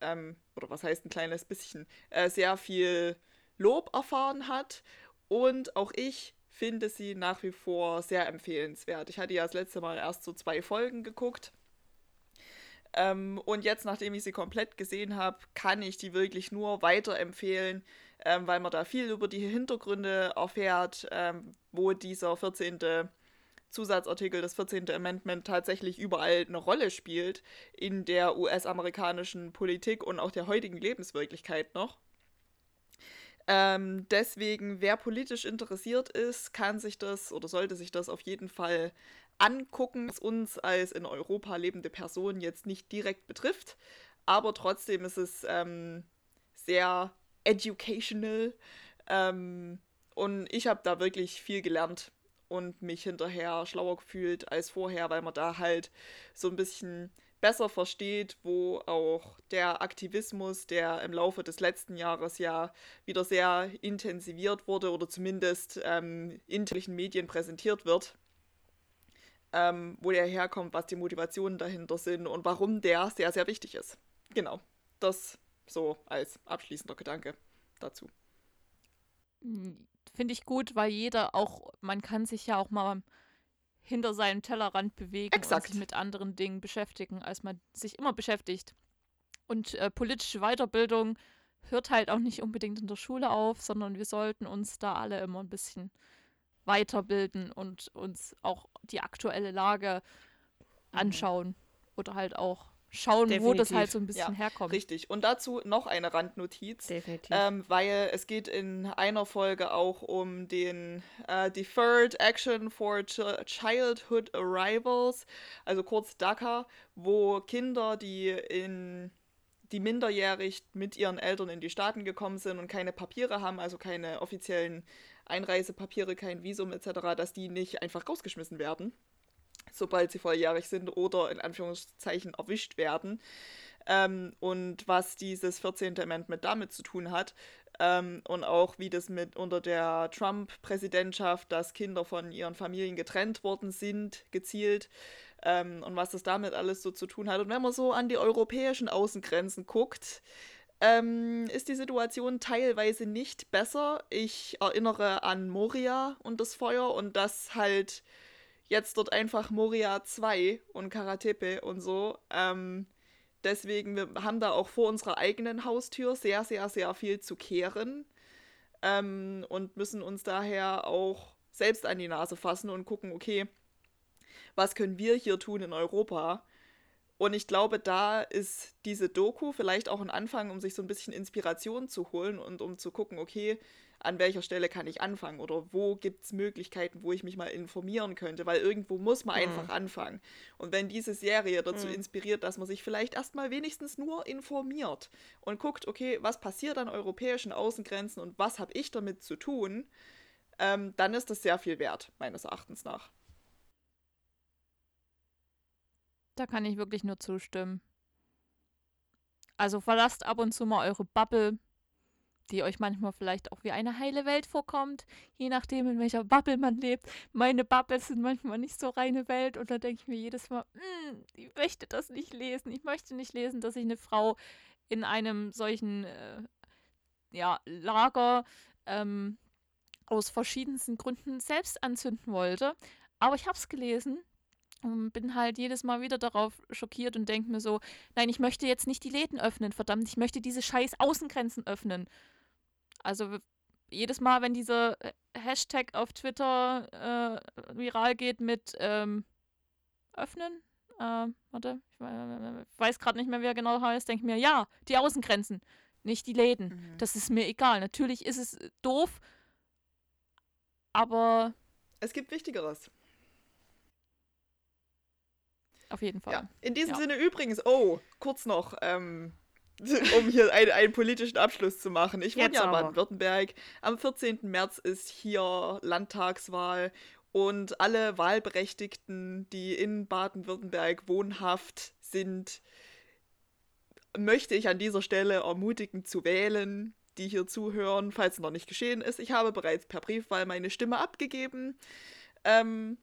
ähm, oder was heißt ein kleines bisschen, äh, sehr viel Lob erfahren hat. Und auch ich finde sie nach wie vor sehr empfehlenswert. Ich hatte ja das letzte Mal erst so zwei Folgen geguckt. Ähm, und jetzt, nachdem ich sie komplett gesehen habe, kann ich die wirklich nur weiterempfehlen, ähm, weil man da viel über die Hintergründe erfährt, ähm, wo dieser 14. Zusatzartikel, das 14. Amendment tatsächlich überall eine Rolle spielt in der US-amerikanischen Politik und auch der heutigen Lebenswirklichkeit noch. Ähm, deswegen, wer politisch interessiert ist, kann sich das oder sollte sich das auf jeden Fall angucken, was uns als in Europa lebende Person jetzt nicht direkt betrifft. Aber trotzdem ist es ähm, sehr educational. Ähm, und ich habe da wirklich viel gelernt und mich hinterher schlauer gefühlt als vorher, weil man da halt so ein bisschen besser versteht, wo auch der Aktivismus, der im Laufe des letzten Jahres ja wieder sehr intensiviert wurde oder zumindest ähm, in Medien präsentiert wird, ähm, wo der herkommt, was die Motivationen dahinter sind und warum der sehr, sehr wichtig ist. Genau, das so als abschließender Gedanke dazu. Finde ich gut, weil jeder auch, man kann sich ja auch mal hinter seinem Tellerrand bewegen Exakt. und sich mit anderen Dingen beschäftigen, als man sich immer beschäftigt. Und äh, politische Weiterbildung hört halt auch nicht unbedingt in der Schule auf, sondern wir sollten uns da alle immer ein bisschen weiterbilden und uns auch die aktuelle Lage mhm. anschauen oder halt auch schauen, Definitiv. wo das halt so ein bisschen ja, herkommt. Richtig. Und dazu noch eine Randnotiz. Ähm, weil es geht in einer Folge auch um den äh, Deferred Action for Ch Childhood Arrivals, also kurz DACA, wo Kinder, die in die minderjährig mit ihren Eltern in die Staaten gekommen sind und keine Papiere haben, also keine offiziellen Einreisepapiere, kein Visum etc., dass die nicht einfach rausgeschmissen werden sobald sie volljährig sind oder in Anführungszeichen erwischt werden. Ähm, und was dieses 14. Amendment damit zu tun hat. Ähm, und auch wie das mit unter der Trump-Präsidentschaft, dass Kinder von ihren Familien getrennt worden sind, gezielt. Ähm, und was das damit alles so zu tun hat. Und wenn man so an die europäischen Außengrenzen guckt, ähm, ist die Situation teilweise nicht besser. Ich erinnere an Moria und das Feuer und das halt jetzt dort einfach Moria 2 und Karatepe und so. Ähm, deswegen, wir haben da auch vor unserer eigenen Haustür sehr, sehr, sehr viel zu kehren ähm, und müssen uns daher auch selbst an die Nase fassen und gucken, okay, was können wir hier tun in Europa? Und ich glaube, da ist diese Doku vielleicht auch ein Anfang, um sich so ein bisschen Inspiration zu holen und um zu gucken, okay, an welcher Stelle kann ich anfangen oder wo gibt es Möglichkeiten, wo ich mich mal informieren könnte, weil irgendwo muss man mhm. einfach anfangen. Und wenn diese Serie dazu mhm. inspiriert, dass man sich vielleicht erstmal wenigstens nur informiert und guckt, okay, was passiert an europäischen Außengrenzen und was habe ich damit zu tun, ähm, dann ist das sehr viel wert, meines Erachtens nach. Da kann ich wirklich nur zustimmen. Also verlasst ab und zu mal eure Bubble, die euch manchmal vielleicht auch wie eine heile Welt vorkommt, je nachdem, in welcher Bubble man lebt. Meine Bubbles sind manchmal nicht so reine Welt und da denke ich mir jedes Mal, hm, ich möchte das nicht lesen. Ich möchte nicht lesen, dass sich eine Frau in einem solchen äh, ja, Lager ähm, aus verschiedensten Gründen selbst anzünden wollte. Aber ich habe es gelesen und bin halt jedes Mal wieder darauf schockiert und denke mir so, nein, ich möchte jetzt nicht die Läden öffnen, verdammt, ich möchte diese scheiß Außengrenzen öffnen. Also jedes Mal, wenn dieser äh, Hashtag auf Twitter äh, viral geht mit ähm, öffnen, äh, warte, ich weiß gerade nicht mehr, wie er genau heißt, denke ich mir, ja, die Außengrenzen, nicht die Läden. Mhm. Das ist mir egal. Natürlich ist es doof, aber. Es gibt Wichtigeres. Auf jeden Fall. Ja. In diesem ja. Sinne übrigens, oh, kurz noch, ähm, <laughs> um hier ein, einen politischen Abschluss zu machen. Ich wohne ja in Baden-Württemberg. Am 14. März ist hier Landtagswahl und alle Wahlberechtigten, die in Baden-Württemberg wohnhaft sind, möchte ich an dieser Stelle ermutigen zu wählen, die hier zuhören, falls es noch nicht geschehen ist. Ich habe bereits per Briefwahl meine Stimme abgegeben. Ähm,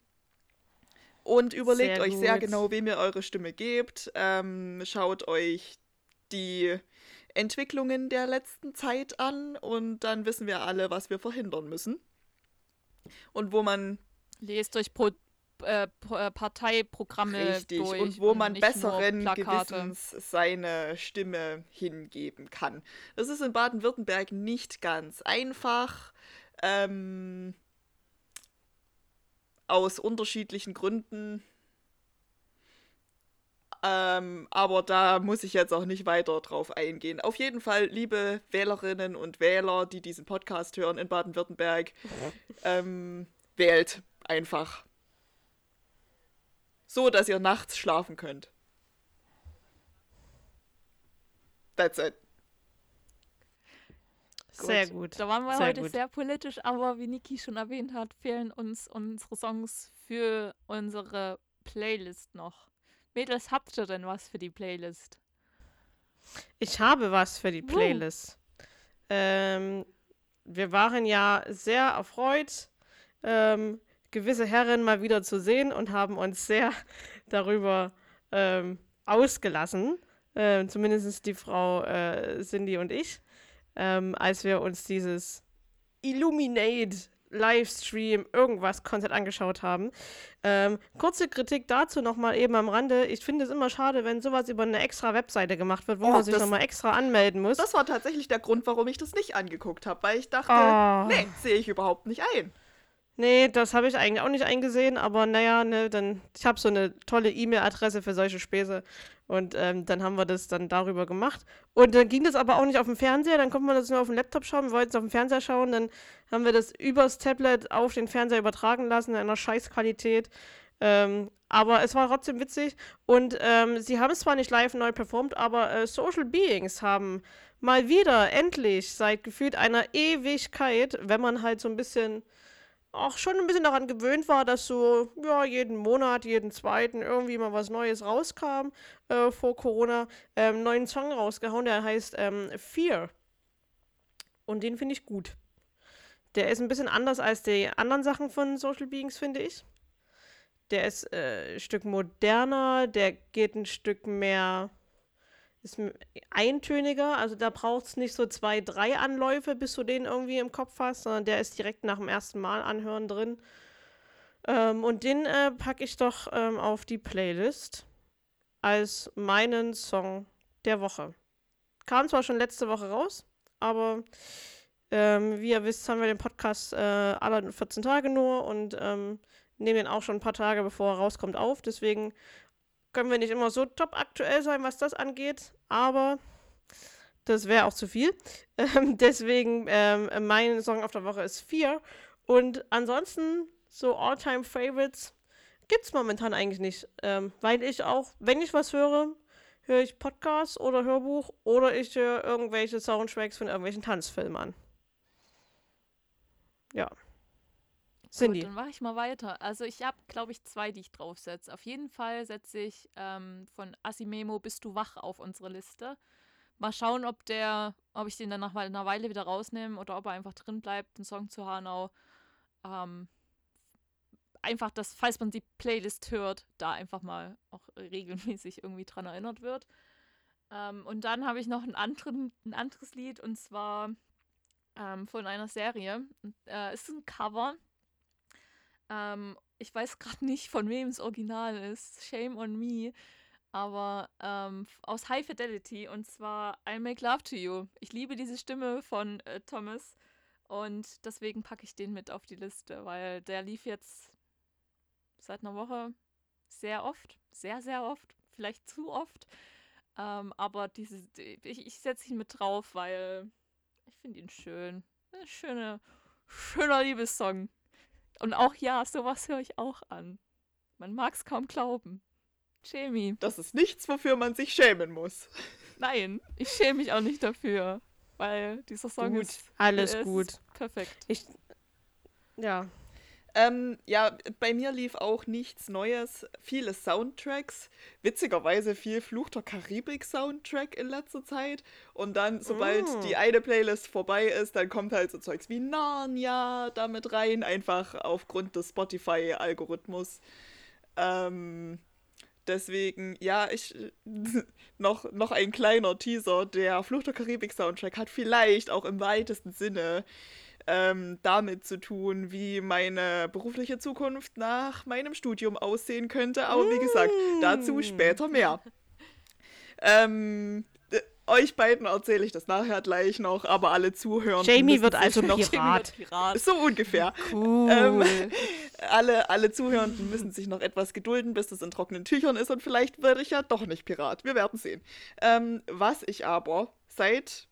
und überlegt sehr euch sehr genau, wem ihr eure Stimme gebt. Ähm, schaut euch die Entwicklungen der letzten Zeit an und dann wissen wir alle, was wir verhindern müssen. Und wo man. Lest euch Pro äh, äh Parteiprogramme Richtig, durch und wo man besseren Gewissens seine Stimme hingeben kann. Das ist in Baden-Württemberg nicht ganz einfach. Ähm, aus unterschiedlichen Gründen. Ähm, aber da muss ich jetzt auch nicht weiter drauf eingehen. Auf jeden Fall, liebe Wählerinnen und Wähler, die diesen Podcast hören in Baden-Württemberg, <laughs> ähm, wählt einfach. So, dass ihr nachts schlafen könnt. That's it. Sehr gut. Da waren wir sehr heute gut. sehr politisch, aber wie Niki schon erwähnt hat, fehlen uns unsere Songs für unsere Playlist noch. Mädels, habt ihr denn was für die Playlist? Ich habe was für die Playlist. Uh. Ähm, wir waren ja sehr erfreut, ähm, gewisse Herren mal wieder zu sehen und haben uns sehr <laughs> darüber ähm, ausgelassen. Äh, zumindest die Frau äh, Cindy und ich ähm, als wir uns dieses Illuminate Livestream, irgendwas Konzert angeschaut haben. Ähm, kurze Kritik dazu nochmal eben am Rande. Ich finde es immer schade, wenn sowas über eine extra Webseite gemacht wird, wo oh, man sich nochmal extra anmelden muss. Das war tatsächlich der Grund, warum ich das nicht angeguckt habe, weil ich dachte, oh. nee, sehe ich überhaupt nicht ein. Nee, das habe ich eigentlich auch nicht eingesehen, aber naja, ne, dann, ich habe so eine tolle E-Mail-Adresse für solche Späße und ähm, dann haben wir das dann darüber gemacht. Und dann ging das aber auch nicht auf dem Fernseher, dann konnte man das nur auf dem Laptop schauen, wir wollten es auf dem Fernseher schauen, dann haben wir das übers Tablet auf den Fernseher übertragen lassen in einer Scheißqualität. Ähm, aber es war trotzdem witzig und ähm, sie haben es zwar nicht live neu performt, aber äh, Social Beings haben mal wieder endlich seit gefühlt einer Ewigkeit, wenn man halt so ein bisschen auch schon ein bisschen daran gewöhnt war, dass so ja, jeden Monat, jeden zweiten irgendwie mal was Neues rauskam äh, vor Corona. Ähm, neuen Song rausgehauen, der heißt ähm, Fear. Und den finde ich gut. Der ist ein bisschen anders als die anderen Sachen von Social Beings, finde ich. Der ist äh, ein Stück moderner, der geht ein Stück mehr ist eintöniger, also da braucht es nicht so zwei, drei Anläufe, bis du den irgendwie im Kopf hast, sondern der ist direkt nach dem ersten Mal anhören drin. Ähm, und den äh, packe ich doch ähm, auf die Playlist als meinen Song der Woche. Kam zwar schon letzte Woche raus, aber ähm, wie ihr wisst, haben wir den Podcast äh, alle 14 Tage nur und ähm, nehmen den auch schon ein paar Tage, bevor er rauskommt, auf. Deswegen können wir nicht immer so top aktuell sein, was das angeht, aber das wäre auch zu viel. <laughs> Ähm, deswegen, ähm, mein Song auf der Woche ist 4. Und ansonsten, so All-Time Favorites gibt es momentan eigentlich nicht. Ähm, weil ich auch, wenn ich was höre, höre ich Podcast oder Hörbuch oder ich höre irgendwelche Soundtracks von irgendwelchen Tanzfilmen an. Ja. Cindy. Gut, dann mache ich mal weiter. Also ich habe, glaube ich, zwei, die ich draufsetze. Auf jeden Fall setze ich ähm, von Asimemo Bist du wach auf unsere Liste. Mal schauen, ob der, ob ich den dann nach einer Weile wieder rausnehme oder ob er einfach drin bleibt, ein Song zu Hanau. Ähm, einfach, dass, falls man die Playlist hört, da einfach mal auch regelmäßig irgendwie dran erinnert wird. Ähm, und dann habe ich noch einen anderen, ein anderes Lied und zwar ähm, von einer Serie. Äh, ist ein Cover ähm, ich weiß gerade nicht, von wem es Original ist. Shame on me. Aber ähm, aus High Fidelity und zwar I Make Love to You. Ich liebe diese Stimme von äh, Thomas und deswegen packe ich den mit auf die Liste, weil der lief jetzt seit einer Woche sehr oft, sehr, sehr oft, vielleicht zu oft. Ähm, aber diese, ich, ich setze ihn mit drauf, weil ich finde ihn schön. Schöne, schöner Liebessong. Und auch ja, sowas höre ich auch an. Man mag es kaum glauben. Jamie. Das ist nichts, wofür man sich schämen muss. <laughs> Nein, ich schäme mich auch nicht dafür, weil dieser Song gut, ist alles ist gut. Perfekt. Ich, ja. Ähm, ja, bei mir lief auch nichts Neues. Viele Soundtracks. Witzigerweise viel Fluch der Karibik-Soundtrack in letzter Zeit. Und dann, sobald mm. die eine Playlist vorbei ist, dann kommt halt so Zeugs wie Narnia damit rein. Einfach aufgrund des Spotify-Algorithmus. Ähm, deswegen, ja, ich. <laughs> noch, noch ein kleiner Teaser. Der Fluch der Karibik-Soundtrack hat vielleicht auch im weitesten Sinne ähm, damit zu tun, wie meine berufliche Zukunft nach meinem Studium aussehen könnte. Aber wie gesagt, dazu mm. später mehr. Ähm, äh, euch beiden erzähle ich das nachher gleich noch, aber alle zuhören. Jamie wird also noch Pirat. Pirat. So ungefähr. Cool. Ähm, <laughs> alle, alle Zuhörenden müssen sich noch etwas gedulden, bis das in trockenen Tüchern ist und vielleicht werde ich ja doch nicht Pirat. Wir werden sehen. Ähm, was ich aber seit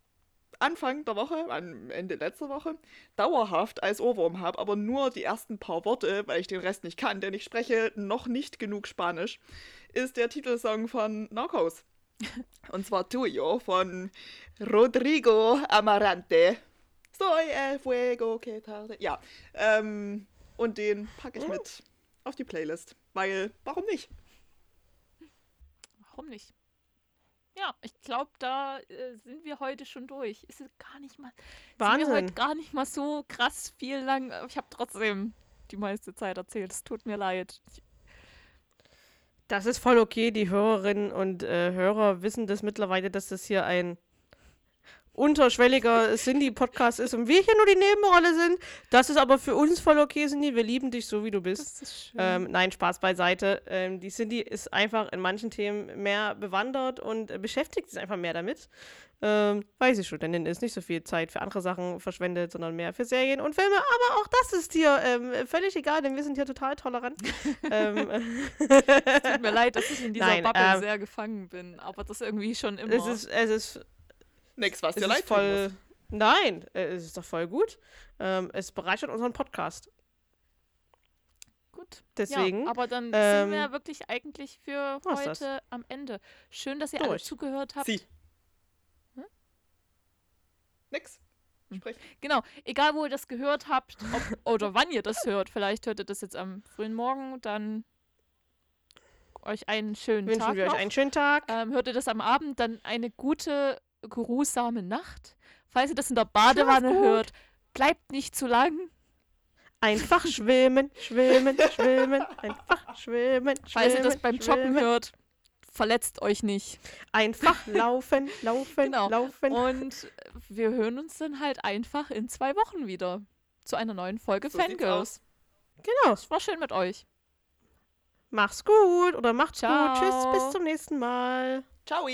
Anfang der Woche, am Ende letzter Woche, dauerhaft als Ohrwurm habe, aber nur die ersten paar Worte, weil ich den Rest nicht kann, denn ich spreche noch nicht genug Spanisch, ist der Titelsong von Narcos. <laughs> Und zwar Tuyo von Rodrigo Amarante. Soy el fuego que tarde. Ja, ähm, und den packe ich mit auf die Playlist, weil, warum nicht? Warum nicht? Ja, ich glaube, da äh, sind wir heute schon durch. Ist es gar nicht mal. Wahnsinn. Sind wir heute gar nicht mal so krass viel lang. Ich habe trotzdem die meiste Zeit erzählt. Es tut mir leid. Ich, das ist voll okay. Die Hörerinnen und äh, Hörer wissen das mittlerweile, dass das hier ein unterschwelliger Cindy-Podcast ist und wir hier nur die Nebenrolle sind. Das ist aber für uns voll okay, Cindy. Wir lieben dich so, wie du bist. Ähm, nein, Spaß beiseite. Ähm, die Cindy ist einfach in manchen Themen mehr bewandert und äh, beschäftigt sich einfach mehr damit. Ähm, weil sie Studentin ist, nicht so viel Zeit für andere Sachen verschwendet, sondern mehr für Serien und Filme. Aber auch das ist hier ähm, völlig egal, denn wir sind hier total tolerant. <laughs> ähm, es tut mir leid, dass ich in dieser Nein, Bubble ähm, sehr gefangen bin, aber das irgendwie schon immer. Es ist, es ist Nix, was dir leid voll. Nein, äh, es ist doch voll gut. Ähm, es bereichert unseren Podcast. Gut. Deswegen. Ja, aber dann ähm, sind wir ja wirklich eigentlich für heute am Ende. Schön, dass ihr Durch. alle zugehört habt. Sie. Hm? Nix. Sprich. Genau, egal wo ihr das gehört habt ob, <laughs> oder wann ihr das hört, vielleicht hört ihr das jetzt am frühen Morgen, dann euch einen schönen Wünschen Tag. Wünschen wir euch einen schönen Tag. Ähm, hört ihr das am Abend, dann eine gute geruhsame Nacht. Falls ihr das in der Badewanne hört, bleibt nicht zu lang. Einfach schwimmen, schwimmen, schwimmen, einfach schwimmen, schwimmen. Falls ihr das beim Joggen hört, verletzt euch nicht. Einfach <laughs> laufen, laufen, genau. laufen. Und wir hören uns dann halt einfach in zwei Wochen wieder zu einer neuen Folge so Fangirls. Genau. Es war schön mit euch. Mach's gut oder macht's Ciao. gut. Tschüss, bis zum nächsten Mal. Ciao.